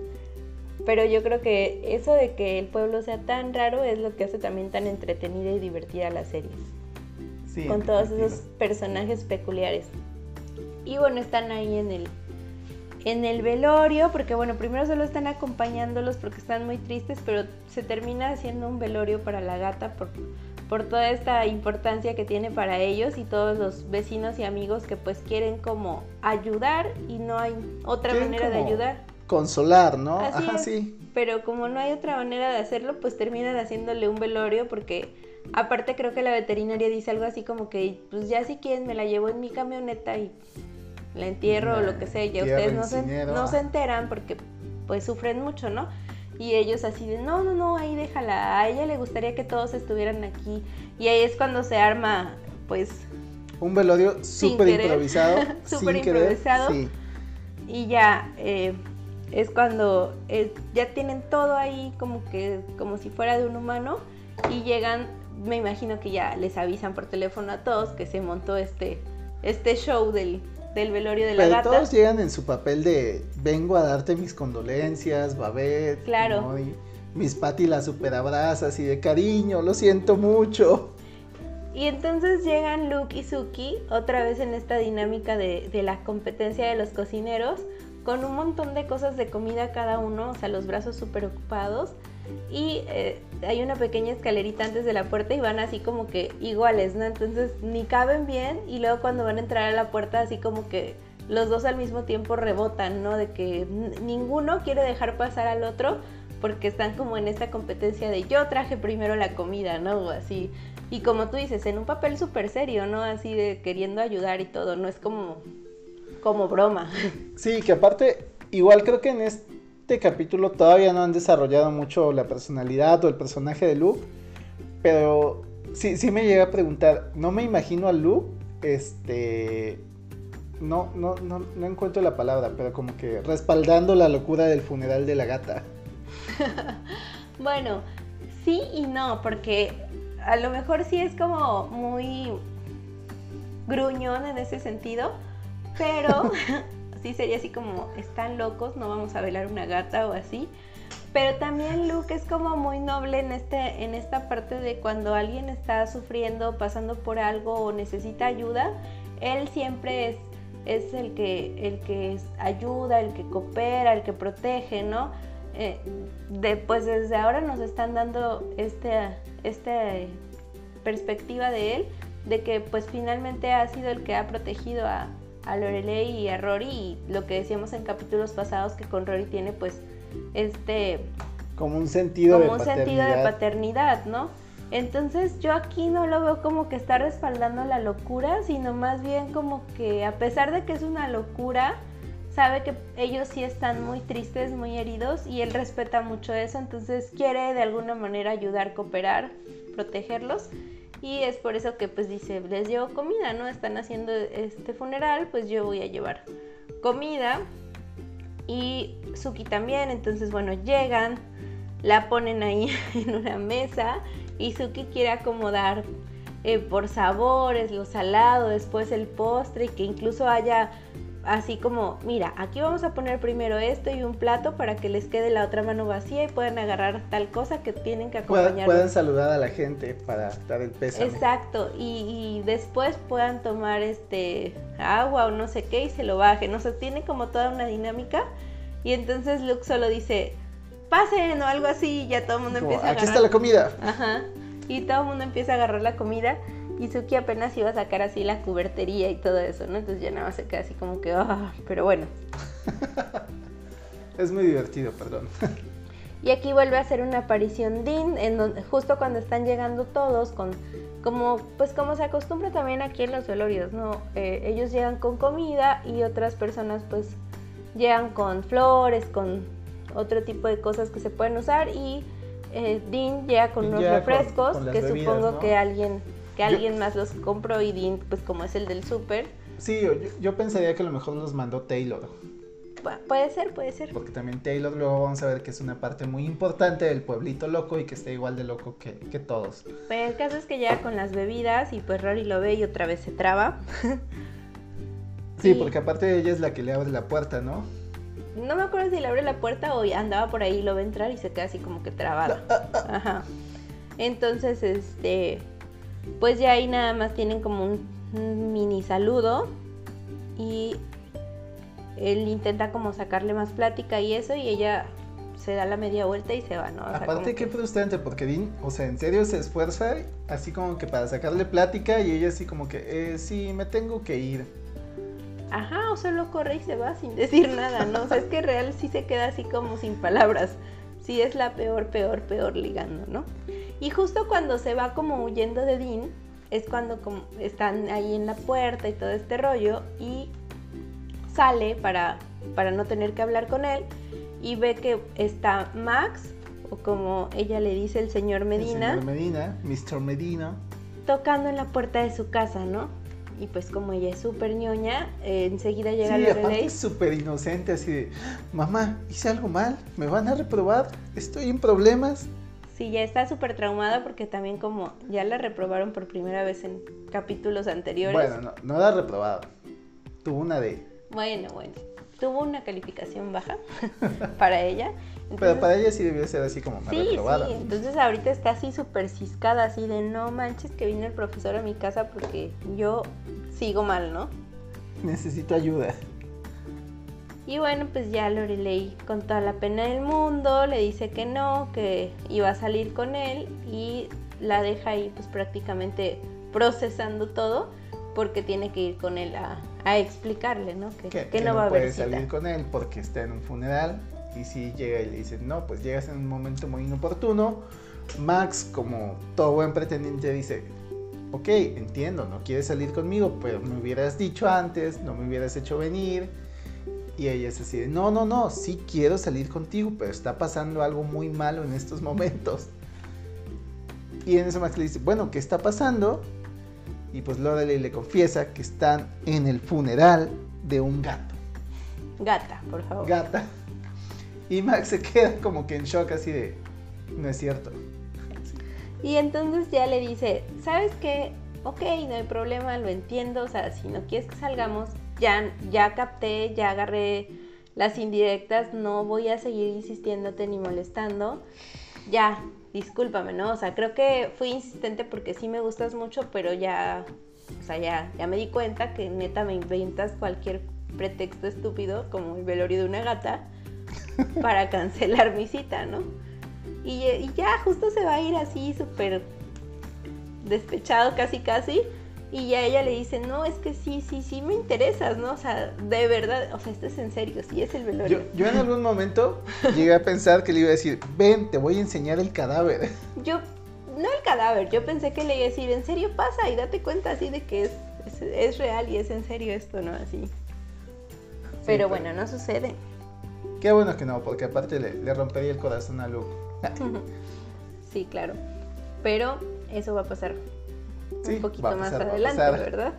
Pero yo creo que eso de que el pueblo sea tan raro es lo que hace también tan entretenida y divertida la serie. Sí, con todos esos personajes peculiares. Y bueno, están ahí en el en el velorio, porque bueno, primero solo están acompañándolos porque están muy tristes, pero se termina haciendo un velorio para la gata por, por toda esta importancia que tiene para ellos y todos los vecinos y amigos que pues quieren como ayudar y no hay otra manera de ayudar. Consolar, ¿no? Así Ajá, es. sí. Pero como no hay otra manera de hacerlo, pues terminan haciéndole un velorio porque aparte creo que la veterinaria dice algo así como que pues ya si quieren me la llevo en mi camioneta y la entierro o lo que sea, ya ustedes no se, no se ah. enteran porque pues sufren mucho, ¿no? Y ellos así de, no, no, no, ahí déjala, a ella le gustaría que todos estuvieran aquí. Y ahí es cuando se arma, pues, Un velorio súper improvisado. Súper querer, improvisado. Sí. y ya eh, es cuando ya tienen todo ahí como que como si fuera de un humano y llegan me imagino que ya les avisan por teléfono a todos que se montó este este show del, del velorio de la gata todos llegan en su papel de vengo a darte mis condolencias, Babette. Claro. ¿no? Y mis Patty la super abrazas y de cariño, lo siento mucho. y entonces llegan Luke y Suki otra vez en esta dinámica de, de la competencia de los cocineros con un montón de cosas de comida cada uno, o sea, los brazos súper ocupados. Y eh, hay una pequeña escalerita antes de la puerta y van así como que iguales, ¿no? Entonces ni caben bien y luego cuando van a entrar a la puerta así como que los dos al mismo tiempo rebotan, ¿no? De que ninguno quiere dejar pasar al otro porque están como en esta competencia de yo traje primero la comida, ¿no? O así. Y como tú dices, en un papel súper serio, ¿no? Así de queriendo ayudar y todo, no es como, como broma. Sí, que aparte, igual creo que en este capítulo todavía no han desarrollado mucho la personalidad o el personaje de Luke. Pero sí, sí me llega a preguntar, no me imagino a Luke, este... No, no, no, no encuentro la palabra, pero como que respaldando la locura del funeral de la gata. Bueno, sí y no, porque a lo mejor sí es como muy gruñón en ese sentido, pero sí sería así como, están locos, no vamos a velar una gata o así. Pero también Luke es como muy noble en, este, en esta parte de cuando alguien está sufriendo, pasando por algo o necesita ayuda, él siempre es, es el que, el que ayuda, el que coopera, el que protege, ¿no? Eh, de, pues desde ahora nos están dando este, este perspectiva de él, de que pues finalmente ha sido el que ha protegido a, a Lorelei y a Rory y lo que decíamos en capítulos pasados que con Rory tiene pues este Como un sentido como de un sentido de paternidad, ¿no? Entonces yo aquí no lo veo como que está respaldando la locura, sino más bien como que a pesar de que es una locura, sabe que ellos sí están muy tristes, muy heridos y él respeta mucho eso, entonces quiere de alguna manera ayudar, cooperar, protegerlos y es por eso que pues dice, les llevo comida, ¿no? Están haciendo este funeral, pues yo voy a llevar comida y Suki también, entonces bueno, llegan, la ponen ahí en una mesa y Suki quiere acomodar eh, por sabores, lo salado, después el postre y que incluso haya así como, mira, aquí vamos a poner primero esto y un plato para que les quede la otra mano vacía y puedan agarrar tal cosa que tienen que Puedan, acompañarlo. puedan saludar a la gente para dar el pésame. Exacto, y, y después puedan tomar este agua o no sé qué y se lo bajen. O sea, tiene como toda una dinámica. Y entonces Luke solo dice, pasen o algo así, y ya todo el mundo Como, empieza a aquí está la comida. Ajá. y todo el mundo empieza a agarrar la comida y Suki apenas iba a sacar así la cubertería y todo eso, ¿no? Entonces ya nada más se queda así como que, ah, pero bueno. es muy divertido, perdón. y aquí vuelve a hacer una aparición Dean, en donde, justo cuando están llegando todos con como pues como se acostumbra también aquí en los velorios, ¿no? Eh, ellos llegan con comida y otras personas pues llegan con flores, con otro tipo de cosas que se pueden usar y eh, Dean llega con unos refrescos que supongo que alguien que alguien más los compró y Dean pues como es el del súper. Sí, yo, yo pensaría que a lo mejor los mandó Taylor puede ser, puede ser. Porque también Taylor luego vamos a ver que es una parte muy importante del pueblito loco y que está igual de loco que, todos. Pues el caso es que llega con las bebidas y pues Rory lo ve y otra vez se traba. sí, porque aparte de ella es la que le abre la puerta, ¿no? No me acuerdo si le abre la puerta o andaba por ahí y lo ve entrar y se queda así como que trabado. Ajá. Entonces, este, pues ya ahí nada más tienen como un mini saludo y él intenta como sacarle más plática y eso y ella se da la media vuelta y se va, ¿no? Aparte qué frustrante porque Dean, o sea, en serio se esfuerza así como que para sacarle plática y ella así como que, eh, sí, me tengo que ir. Ajá, o solo corre y se va sin decir nada, ¿no? O sea, es que real sí se queda así como sin palabras. Sí es la peor, peor, peor ligando, ¿no? Y justo cuando se va como huyendo de Dean, es cuando como están ahí en la puerta y todo este rollo y sale para, para no tener que hablar con él y ve que está Max, o como ella le dice el señor Medina. El señor Medina, Mr. Medina. Tocando en la puerta de su casa, ¿no? Y pues como ella es súper ñoña, eh, enseguida llega sí, aparte es súper inocente, así de, mamá, hice algo mal, me van a reprobar, estoy en problemas. Sí, ya está súper traumada porque también como ya la reprobaron por primera vez en capítulos anteriores. Bueno, no, no la reprobado, tuvo una de bueno, bueno. Tuvo una calificación baja para ella. Pero para ella sí debió ser así como sí, Sí, entonces ahorita está así súper ciscada, así de no manches que vino el profesor a mi casa porque yo sigo mal, ¿no? Necesito ayuda. Y bueno, pues ya Lorelei con toda la pena del mundo le dice que no, que iba a salir con él y la deja ahí pues prácticamente procesando todo porque tiene que ir con él a, a explicarle, ¿no? Que, no, va a puede salir con él porque está en un funeral y si llega y le dice, no, pues llegas en un momento muy inoportuno, Max, como todo buen pretendiente, dice, ok, entiendo, no quieres salir conmigo, pero me hubieras dicho antes, no me hubieras hecho venir. Y ella es así, no, no, no, sí quiero salir contigo, pero está pasando algo muy malo en estos momentos. Y en ese Max le dice, bueno, ¿qué está pasando? Y pues Lorelei le confiesa que están en el funeral de un gato. Gata, por favor. Gata. Y Max se queda como que en shock así de, no es cierto. Y entonces ya le dice, ¿sabes qué? Ok, no hay problema, lo entiendo, o sea, si no quieres que salgamos, ya, ya capté, ya agarré las indirectas, no voy a seguir insistiéndote ni molestando. Ya, discúlpame, ¿no? O sea, creo que fui insistente porque sí me gustas mucho, pero ya, o sea, ya, ya me di cuenta que neta me inventas cualquier pretexto estúpido, como el velorio de una gata, para cancelar mi cita, ¿no? Y, y ya justo se va a ir así súper despechado casi casi y ya ella le dice, no, es que sí, sí, sí me interesas, ¿no? O sea, de verdad, o sea, esto es en serio, sí es el velorio. Yo, en algún momento llegué a pensar que le iba a decir, ven, te voy a enseñar el cadáver. Yo, no el cadáver, yo pensé que le iba a decir, en serio pasa y date cuenta así de que es, es, real y es en serio esto, ¿no? Así. pero, bueno, no sucede. Qué bueno que no, porque aparte le, le rompería el corazón a Luke. sí, claro. Pero eso va a pasar un poquito más adelante, ¿verdad?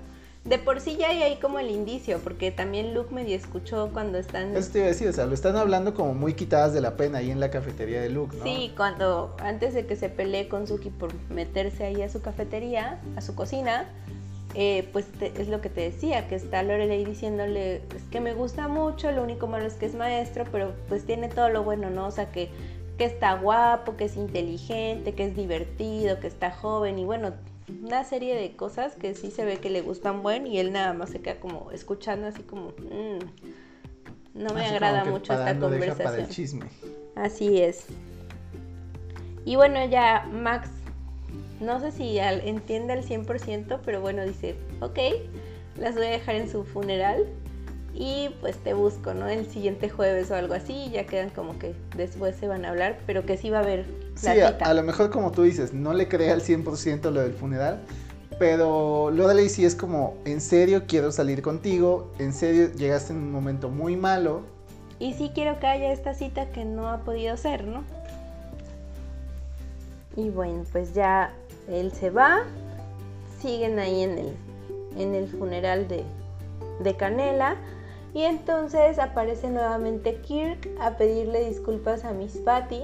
De por sí ya hay ahí como el indicio, porque también Luke medio escuchó cuando están... Eso te iba a decir, o sea, lo están hablando como muy quitadas de la pena ahí en la cafetería de Luke, ¿no? Sí, cuando, antes de que se pelee con Suki por meterse ahí a su cafetería, a su cocina, eh, pues es lo que te decía, que está Lorelei diciéndole, es que me gusta mucho, lo único malo es que es maestro, pero pues tiene todo lo bueno, ¿no? O sea, que, que está guapo, que es inteligente, que es divertido, que está joven y bueno una serie de cosas que sí se ve que le gustan buen y él nada más se queda como escuchando así como mm, no me agrada mucho esta conversación. chisme. Así es. Y bueno, ya Max no sé si al, entiende al 100%, pero bueno, dice, ok, las voy a dejar en su funeral y pues te busco, ¿no? El siguiente jueves o algo así, ya quedan como que después se van a hablar, pero que sí va a haber. Sí, A, lo mejor como tú dices, no le crea al 100% lo del funeral, pero lo de Lacey es como, en serio quiero salir contigo, en serio llegaste en un momento muy malo. Y sí quiero que haya esta cita que no ha podido ser, ¿no? Y bueno, pues ya él se va, siguen ahí en el, en el funeral de, de Canela. Y entonces aparece nuevamente Kirk a pedirle disculpas a Miss Patty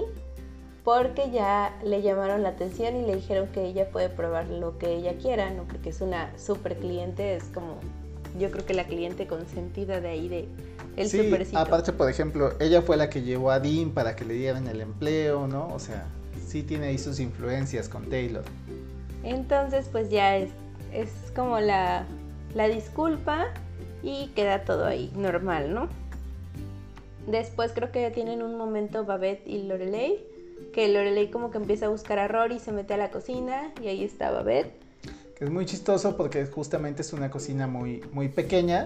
porque ya le llamaron la atención y le dijeron que ella puede probar lo que ella quiera, ¿no? Porque es una super cliente, es como yo creo que la cliente consentida de ahí de el sí, Aparte, por ejemplo, ella fue la que llevó a Dean para que le dieran el empleo, ¿no? O sea, sí tiene ahí sus influencias con Taylor. Entonces, pues ya es, es como la, la disculpa y queda todo ahí normal, ¿no? Después creo que tienen un momento Babette y Lorelei, que Lorelei como que empieza a buscar a Rory, se mete a la cocina y ahí está Babette. Que es muy chistoso porque justamente es una cocina muy, muy pequeña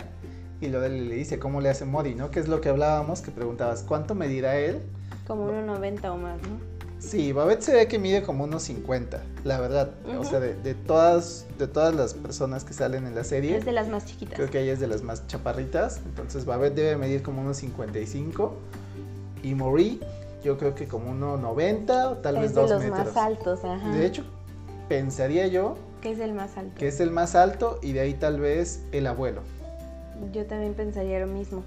y Lorelei le dice cómo le hace Mori, ¿no? Que es lo que hablábamos, que preguntabas, ¿cuánto medirá él? Como 1,90 o más, ¿no? Sí, Babette se ve que mide como unos 50, la verdad. O sea, de, todas, de todas las personas que salen en la serie. Es de las más chiquitas. Creo que ella es de las más chaparritas. Entonces Babette debe medir como unos 55. Y Marie, yo creo que como unos 90 o tal vez 2 metros. Es de los más altos, ajá. De hecho, pensaría yo. Que es el más alto. Que es el más alto y de ahí tal vez el abuelo. Yo también pensaría lo mismo.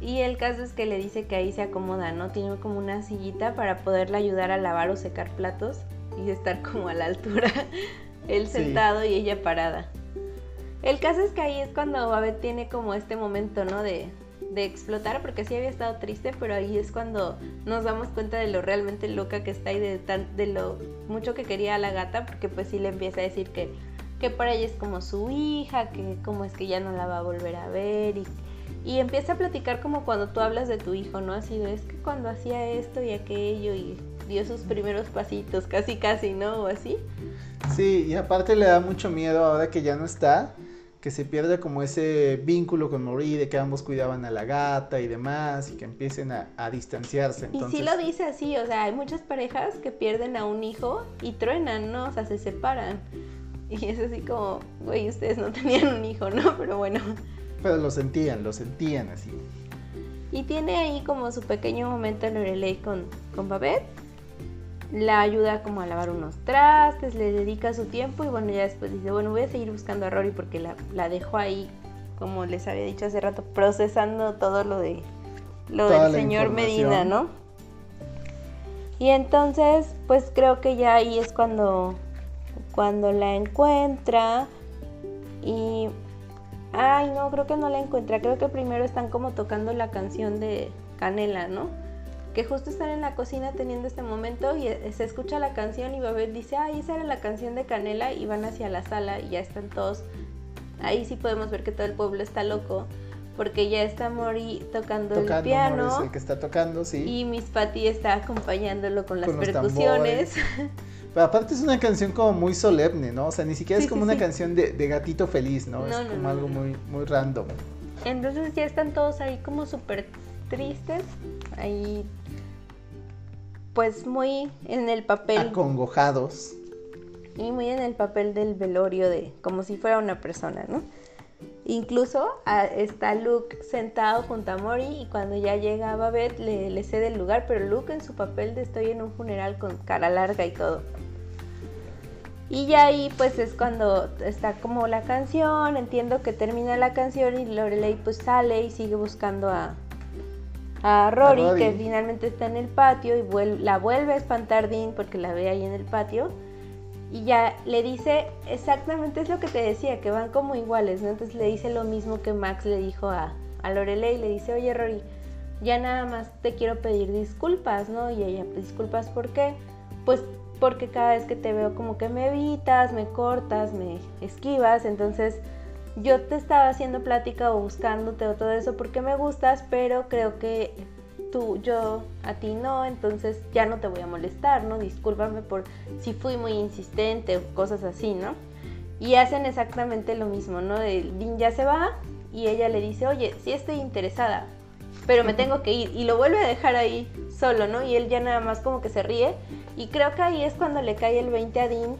Y el caso es que le dice que ahí se acomoda, ¿no? Tiene como una sillita para poderle ayudar a lavar o secar platos y estar como a la altura, él sentado y ella parada. El caso es que ahí es cuando Babette tiene como este momento, ¿no? De, de explotar, porque sí había estado triste, pero ahí es cuando nos damos cuenta de lo realmente loca que está y de, tan, de lo mucho que quería a la gata, porque pues sí le empieza a decir que, que para ella es como su hija, que como es que ya no la va a volver a ver y y empieza a platicar como cuando tú hablas de tu hijo, ¿no? Así de, es que cuando hacía esto y aquello y dio sus primeros pasitos, casi casi, ¿no? O así. Sí, y aparte le da mucho miedo ahora que ya no está, que se pierda como ese vínculo con Marie, de que ambos cuidaban a la gata y demás, y que empiecen a, distanciarse. Y sí lo dice así, o sea, hay muchas parejas que pierden a un hijo y truenan, ¿no? O sea, se separan. Y es así como, güey, ustedes no tenían un hijo, ¿no? Pero bueno. Pero lo sentían, lo sentían así. Y tiene ahí como su pequeño momento Lorelei con, con Babette. La ayuda como a lavar unos trastes, le dedica su tiempo y bueno, ya después dice, bueno, voy a seguir buscando a Rory porque la, la dejó ahí, como les había dicho hace rato, procesando todo lo de lo del señor Medina, ¿no? Y entonces, pues creo que ya ahí es cuando, cuando la encuentra y Ay, no, creo que no la encuentra. Creo que primero están como tocando la canción de Canela, ¿no? Que justo están en la cocina teniendo este momento y eh, se escucha la canción y Babette dice, ay, esa era la canción de Canela y van hacia la sala y ya están todos. Ahí sí podemos ver que todo el pueblo está loco porque ya está Mori tocando, el piano. Mori el que está tocando, sí. Y Miss Patty está acompañándolo con las percusiones. Pero aparte es una canción como muy solemne, ¿no? O sea, ni siquiera es como una canción de, gatito feliz, ¿no? es como algo muy, muy random. Entonces ya están todos ahí como súper tristes, ahí pues muy en el papel. Acongojados. Y muy en el papel del velorio de como si fuera una persona, ¿no? Incluso está Luke sentado junto a Mori y cuando ya llega Babette le, le cede el lugar, pero Luke en su papel de estoy en un funeral con cara larga y todo. Y ya ahí pues es cuando está como la canción, entiendo que termina la canción y Lorelei pues sale y sigue buscando a, a, Rory, que finalmente está en el patio y la vuelve a espantar Dean porque la ve ahí en el patio. Y ya le dice exactamente es lo que te decía, que van como iguales, ¿no? Entonces le dice lo mismo que Max le dijo a, a Lorelei, le dice, oye Rory, ya nada más te quiero pedir disculpas, ¿no? Y ella, ¿disculpas por qué? Pues porque cada vez que te veo como que me evitas, me cortas, me esquivas, entonces yo te estaba haciendo plática o buscándote o todo eso porque me gustas, pero creo que tú, yo, a ti no, entonces ya no te voy a molestar, ¿no? Discúlpame por si fui muy insistente o cosas así, ¿no? Y hacen exactamente lo mismo, ¿no? El Dean ya se va y ella le dice, oye, sí estoy interesada, pero me tengo que ir. Y lo vuelve a dejar ahí solo, ¿no? Y él ya nada más como que se ríe. Y creo que ahí es cuando le cae el 20 a Dean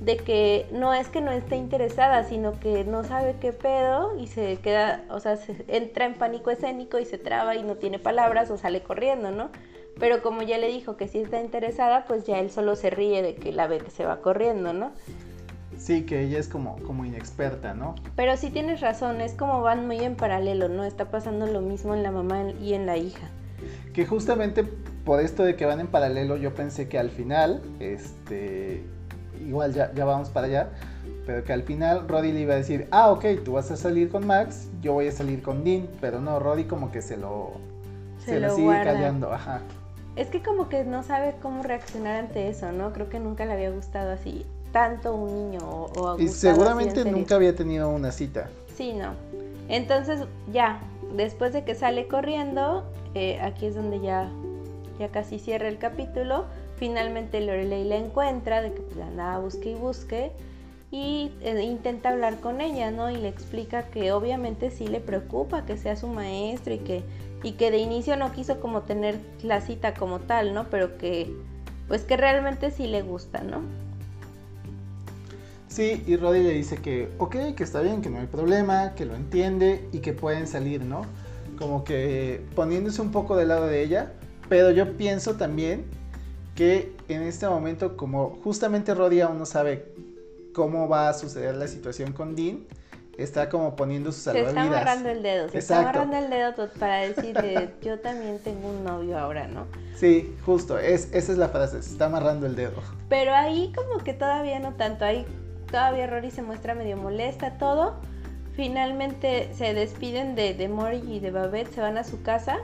de que no es que no esté interesada, sino que no sabe qué pedo y se queda, o sea, se entra en pánico escénico y se traba y no tiene palabras o sale corriendo, ¿no? Pero como ya le dijo que sí está interesada, pues ya él solo se ríe de que la ve que se va corriendo, ¿no? Sí, que ella es como, como inexperta, ¿no? Pero sí tienes razón, es como van muy en paralelo, ¿no? Está pasando lo mismo en la mamá y en la hija. Que justamente por esto de que van en paralelo, yo pensé que al final, este, igual ya, ya vamos para allá, pero que al final Roddy le iba a decir, ah, ok, tú vas a salir con Max, yo voy a salir con Dean, pero no, Roddy como que se lo, Se se, lo sigue guarda. callando, ajá. Es que como que no sabe cómo reaccionar ante eso, ¿no? Creo que nunca le había gustado así tanto un niño o, o Y seguramente nunca había tenido una cita. Sí, no. Entonces ya, después de que sale corriendo, eh, aquí es donde ya, ya casi cierra el capítulo. Finalmente Lorelei la encuentra, de que pues, la andaba busque y busque, y eh, intenta hablar con ella, ¿no? Y le explica que obviamente sí le preocupa que sea su maestro y que, y que de inicio no quiso como tener la cita como tal, ¿no? Pero que pues que realmente sí le gusta, ¿no? Sí, y Roddy le dice que, ok, que está bien, que no hay problema, que lo entiende y que pueden salir, ¿no? Como que poniéndose un poco del lado de ella, pero yo pienso también que en este momento, como justamente Roddy aún no sabe cómo va a suceder la situación con Dean, está como poniendo sus Se salvavidas. está amarrando el dedo, se está Exacto. amarrando el dedo para decirle, yo también tengo un novio ahora, ¿no? Sí, justo, es, esa es la frase, se está amarrando el dedo. Pero ahí como que todavía no tanto, ahí todavía Rory se muestra medio molesta, todo. Finalmente se despiden de, de Mori y de Babette, se van a su casa.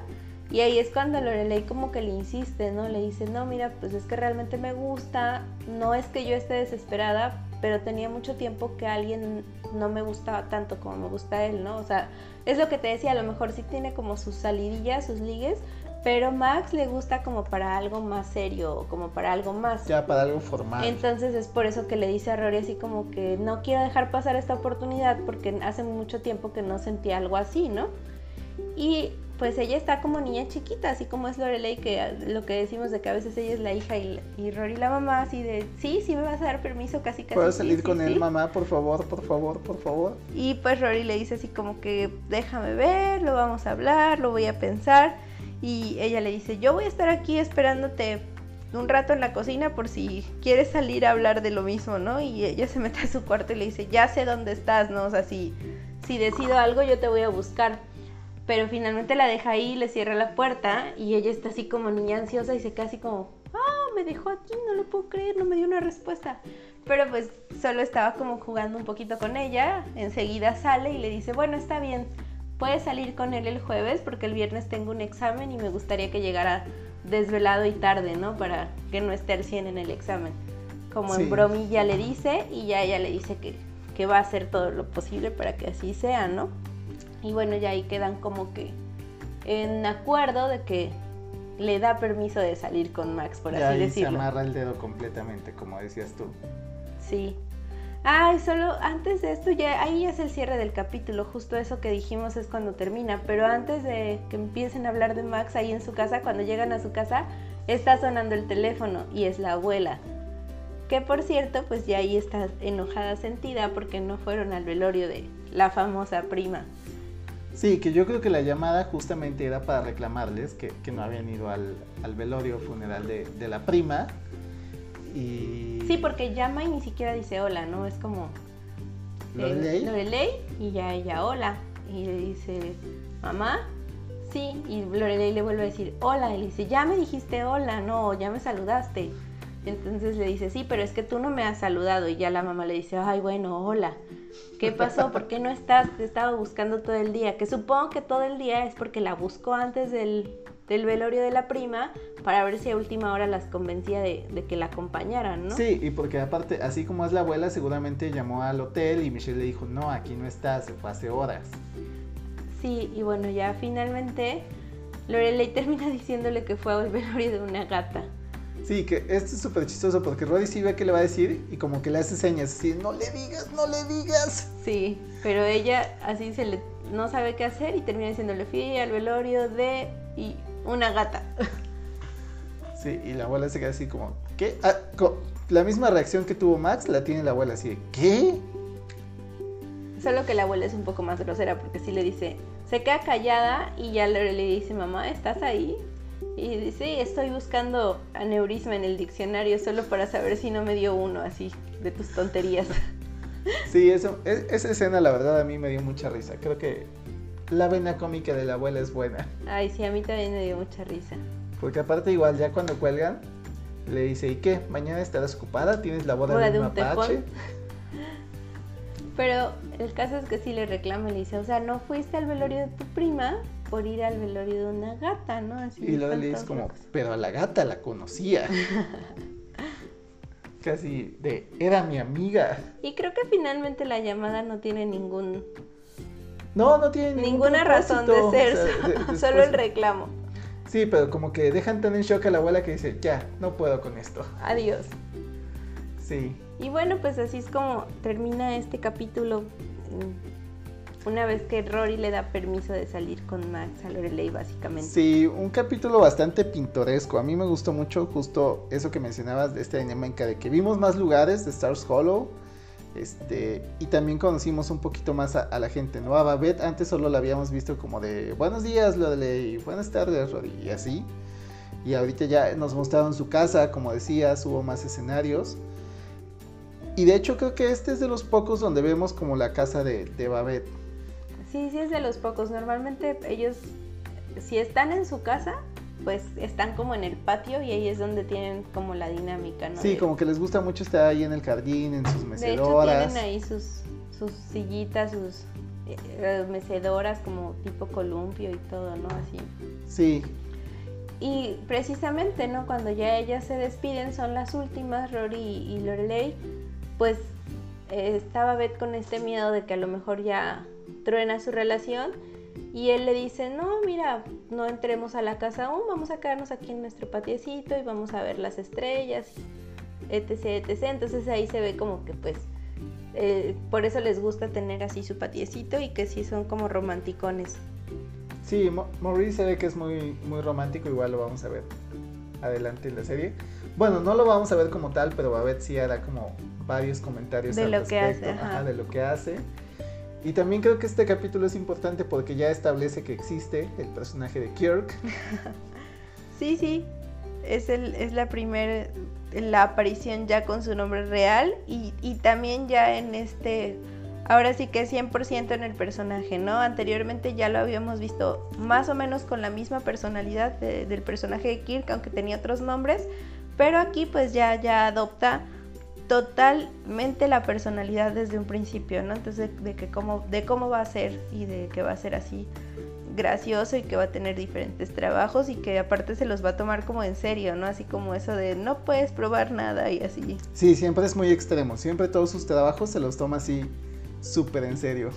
Y ahí es cuando Lorelei como que le insiste, ¿no? Le dice, no, mira, pues es que realmente me gusta, no es que yo esté desesperada, pero tenía mucho tiempo que alguien no me gustaba tanto como me gusta él, ¿no? O sea, es lo que te decía, a lo mejor sí tiene como sus salidillas, sus ligues, pero Max le gusta como para algo más serio, como para algo más. Ya para algo formal. Entonces es por eso que le dice a Rory así como que no quiero dejar pasar esta oportunidad porque hace mucho tiempo que no sentía algo así, ¿no? Y pues ella está como niña chiquita, así como es Lorelei, que lo que decimos de que a veces ella es la hija y, y Rory la mamá, así de, sí, sí me vas a dar permiso, casi casi. ¿Puedo salir sí, con él, sí". mamá? Por favor, por favor, por favor. Y pues Rory le dice así como que déjame ver, lo vamos a hablar, lo voy a pensar. Y ella le dice, yo voy a estar aquí esperándote un rato en la cocina por si quieres salir a hablar de lo mismo, ¿no? Y ella se mete a su cuarto y le dice, ya sé dónde estás, ¿no? O sea, si, si decido algo yo te voy a buscar. Pero finalmente la deja ahí, le cierra la puerta y ella está así como niña ansiosa y se queda así como, ah, me dejó aquí, no lo puedo creer, no me dio una respuesta. Pero pues solo estaba como jugando un poquito con ella, enseguida sale y le dice, bueno, está bien, puedes salir con él el jueves porque el viernes tengo un examen y me gustaría que llegara desvelado y tarde, ¿no? Para que no esté al 100 en el examen. Como Sí. en bromilla le dice y ya ella le dice que, que va a hacer todo lo posible para que así sea, ¿no? Y bueno, ya ahí quedan como que en acuerdo de que le da permiso de salir con Max, por y así ahí decirlo. se amarra el dedo completamente, como decías tú. Sí. Ay, solo antes de esto, ya ahí ya es el cierre del capítulo, justo eso que dijimos es cuando termina, pero antes de que empiecen a hablar de Max ahí en su casa, cuando llegan a su casa, está sonando el teléfono y es la abuela. Que por cierto, pues ya ahí está enojada, sentida, porque no fueron al velorio de la famosa prima. Sí, que yo creo que la llamada justamente era para reclamarles que, que no habían ido al, al velorio funeral de, de la prima. Y... Sí, porque llama y ni siquiera dice hola, ¿no? Es como... eh, Lorelei. Lorelei, y ya ella hola. Y le dice, mamá, sí. Y Lorelei le vuelve a decir hola. Y le dice, ya me dijiste hola, no, ya me saludaste. Entonces le dice, sí, pero es que tú no me has saludado. Y ya la mamá le dice, ay, bueno, hola. ¿Qué pasó? ¿Por qué no estás? Te estaba buscando todo el día. Que supongo que todo el día es porque la buscó antes del, del velorio de la prima para ver si a última hora las convencía de, de que la acompañaran, ¿no? Sí, y porque aparte, así como es la abuela, seguramente llamó al hotel y Michelle le dijo, no, aquí no está, se fue hace horas. Sí, y bueno, ya finalmente Lorelei termina diciéndole que fue al velorio de una gata. Sí, que esto es súper chistoso porque Rory sí ve que le va a decir y como que le hace señas así, no le digas, no le digas. Sí, pero ella así se le no sabe qué hacer y termina diciéndole fui al velorio de y una gata. Sí, y la abuela se queda así como, ¿qué? Ah, la misma reacción que tuvo Max la tiene la abuela así de, ¿qué? Solo que la abuela es un poco más grosera porque sí le dice, se queda callada y ya le, le dice, mamá, ¿estás ahí? Y dice, estoy buscando aneurisma en el diccionario solo para saber si no me dio uno así de tus tonterías. Sí, eso, e, esa escena la verdad a mí me dio mucha risa. Creo que la vena cómica de la abuela es buena. Ay, sí, a mí también me dio mucha risa. Porque aparte igual ya cuando cuelgan, le dice, ¿y qué? ¿Mañana estarás ocupada? ¿Tienes la boda, de, un, mapache? Pero el caso es que sí le reclama y le dice, o sea, no fuiste al velorio de tu prima por ir al velorio de una gata, ¿no? Así y luego le dice como, pero a la gata la conocía. Casi de, era mi amiga. Y creo que finalmente la llamada no tiene ningún... No, no tiene ninguna razón de ser, solo el reclamo. Sí, pero como que dejan tan en shock a la abuela que dice, ya, no puedo con esto. Adiós. Sí. Y bueno, pues así es como termina este capítulo. Una vez que Rory le da permiso de salir con Max a Lorelei, básicamente. Sí, un capítulo bastante pintoresco. A mí me gustó mucho justo eso que mencionabas de esta dinámica de que vimos más lugares de Stars Hollow. Este, y también conocimos un poquito más a, la gente, ¿no? A Babette antes solo la habíamos visto como de buenos días, Lorelei, buenas tardes, Rory, y así. Y ahorita ya nos mostraron su casa, como decías, hubo más escenarios. Y de hecho creo que este es de los pocos donde vemos como la casa de, de Babette. Sí, sí es de los pocos. Normalmente ellos, si están en su casa, pues están como en el patio y ahí es donde tienen como la dinámica, ¿no? Sí, como que les gusta mucho estar ahí en el jardín, en sus mecedoras. De hecho, tienen ahí sus, sus sillitas, sus eh, mecedoras como tipo columpio y todo, ¿no? Así. Sí. Y precisamente, ¿no? Cuando ya ellas se despiden, son las últimas, Rory y Lorelei, pues eh, estaba Beth con este miedo de que a lo mejor ya truena su relación y él le dice, no, mira, no entremos a la casa aún, vamos a quedarnos aquí en nuestro patiecito y vamos a ver las estrellas, etc, etc. Entonces ahí se ve como que pues, eh, por eso les gusta tener así su patiecito y que sí son como romanticones. Sí, Maurice se ve que es muy, muy romántico, igual lo vamos a ver adelante en la serie. Bueno, no lo vamos a ver como tal, pero a ver si hará como varios comentarios de lo que hace, de lo que hace. Y también creo que este capítulo es importante porque ya establece que existe el personaje de Kirk. sí, sí. Es, el, es la primera, la aparición ya con su nombre real y, y también ya en este, ahora sí que 100% en el personaje, ¿no? Anteriormente ya lo habíamos visto más o menos con la misma personalidad del personaje de Kirk, aunque tenía otros nombres, pero aquí pues ya, ya adopta totalmente la personalidad desde un principio, ¿no? Entonces de, que cómo, de cómo va a ser y de que va a ser así gracioso y que va a tener diferentes trabajos y que aparte se los va a tomar como en serio, ¿no? Así como eso de no puedes probar nada y así. Sí, siempre es muy extremo, siempre todos sus trabajos se los toma así súper en serio.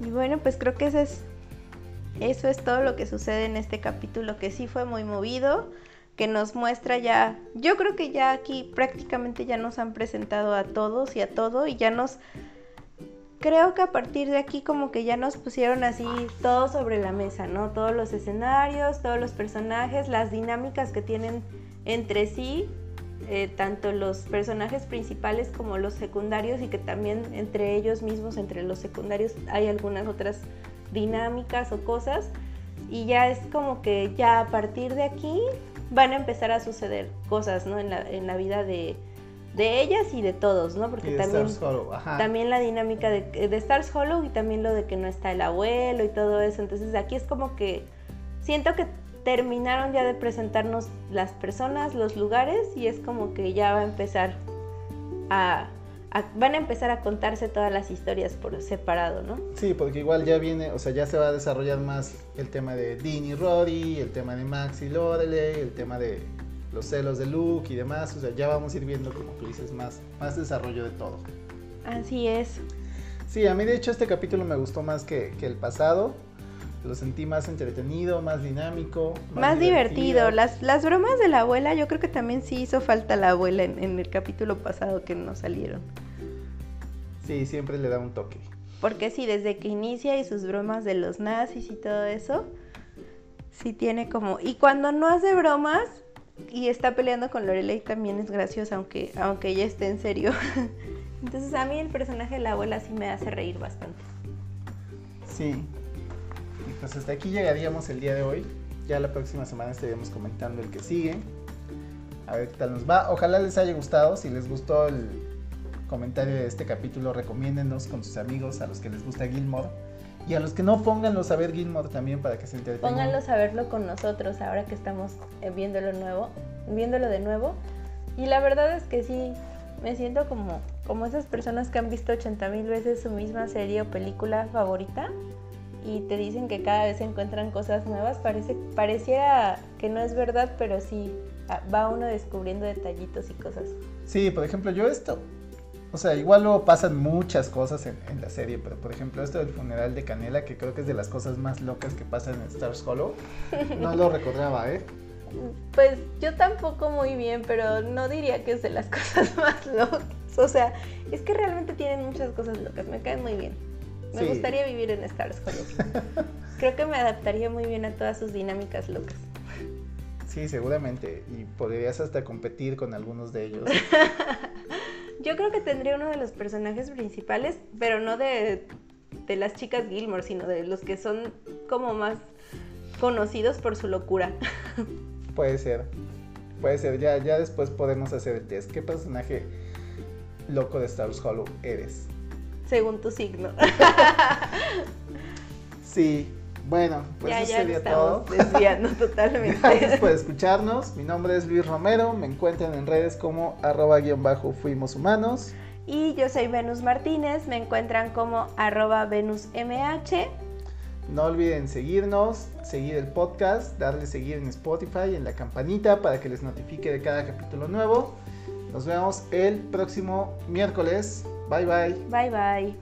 Y bueno, pues creo que eso es, eso es todo lo que sucede en este capítulo que sí fue muy movido que nos muestra ya, yo creo que ya aquí prácticamente ya nos han presentado a todos y a todo y ya nos, creo que a partir de aquí como que ya nos pusieron así todo sobre la mesa, ¿no? Todos los escenarios, todos los personajes, las dinámicas que tienen entre sí, eh, tanto los personajes principales como los secundarios y que también entre ellos mismos, entre los secundarios, hay algunas otras dinámicas o cosas. Y ya es como que ya a partir de aquí van a empezar a suceder cosas, ¿no? En la, en la vida de, de ellas y de todos, ¿no? Porque también, también la dinámica de, de, Stars Hollow y también lo de que no está el abuelo y todo eso. Entonces aquí es como que siento que terminaron ya de presentarnos las personas, los lugares y es como que ya va a empezar a van a empezar a contarse todas las historias por separado, ¿no? Sí, porque igual ya viene, o sea, ya se va a desarrollar más el tema de Dean y Rory, el tema de Max y Lorelei, el tema de los celos de Luke y demás, o sea, ya vamos a ir viendo, como tú dices, más, más desarrollo de todo. Así es. Sí, a mí de hecho este capítulo me gustó más que, que el pasado. Lo sentí más entretenido, más dinámico. Más, divertido. Las, las bromas de la abuela, yo creo que también sí hizo falta la abuela en, el capítulo pasado que no salieron. Sí, siempre le da un toque. Porque sí, desde que inicia y sus bromas de los nazis y todo eso, sí tiene como... Y cuando no hace bromas y está peleando con Lorelei también es graciosa, aunque, aunque ella esté en serio. Entonces a mí el personaje de la abuela sí me hace reír bastante. Sí, pues hasta aquí llegaríamos el día de hoy. Ya la próxima semana estaríamos comentando el que sigue. A ver qué tal nos va. Ojalá les haya gustado. Si les gustó el comentario de este capítulo, recomiéndenos con sus amigos a los que les gusta Gilmore. Y a los que no, pónganlos a ver Gilmore también para que se entretengan. Pónganlos a verlo con nosotros ahora que estamos eh, viéndolo nuevo, viéndolo de nuevo. Y la verdad es que sí, me siento como, como esas personas que han visto 80 mil veces su misma serie o película favorita y te dicen que cada vez se encuentran cosas nuevas, parece, pareciera que no es verdad, pero sí, va uno descubriendo detallitos y cosas. Sí, por ejemplo, yo esto, o sea, igual luego pasan muchas cosas en, la serie, pero por ejemplo esto del funeral de Canela, que creo que es de las cosas más locas que pasan en Stars Hollow, no lo recordaba, ¿eh? Pues yo tampoco muy bien, pero no diría que es de las cosas más locas. O sea, es que realmente tienen muchas cosas locas, me caen muy bien. Me gustaría vivir en Stars Creo que me adaptaría muy bien a todas sus dinámicas locas. Sí, seguramente. Y podrías hasta competir con algunos de ellos. Yo creo que tendría uno de los personajes principales, pero no de, de las chicas Gilmore, sino de los que son como más conocidos por su locura. Puede ser. Puede ser. Ya, ya después podemos hacer el test. ¿Qué personaje loco de Star Hollow eres? Según tu signo. sí, bueno, pues ya, eso ya sería todo. Desviando totalmente. Gracias por escucharnos. Mi nombre es Luis Romero. Me encuentran en redes como arroba guion bajo fuimos humanos. Y yo soy Venus Martínez. Me encuentran como arroba Venus MH. No olviden seguirnos, seguir el podcast, darle seguir en Spotify, en la campanita para que les notifique de cada capítulo nuevo. Nos vemos el próximo miércoles. Bye bye. Bye bye.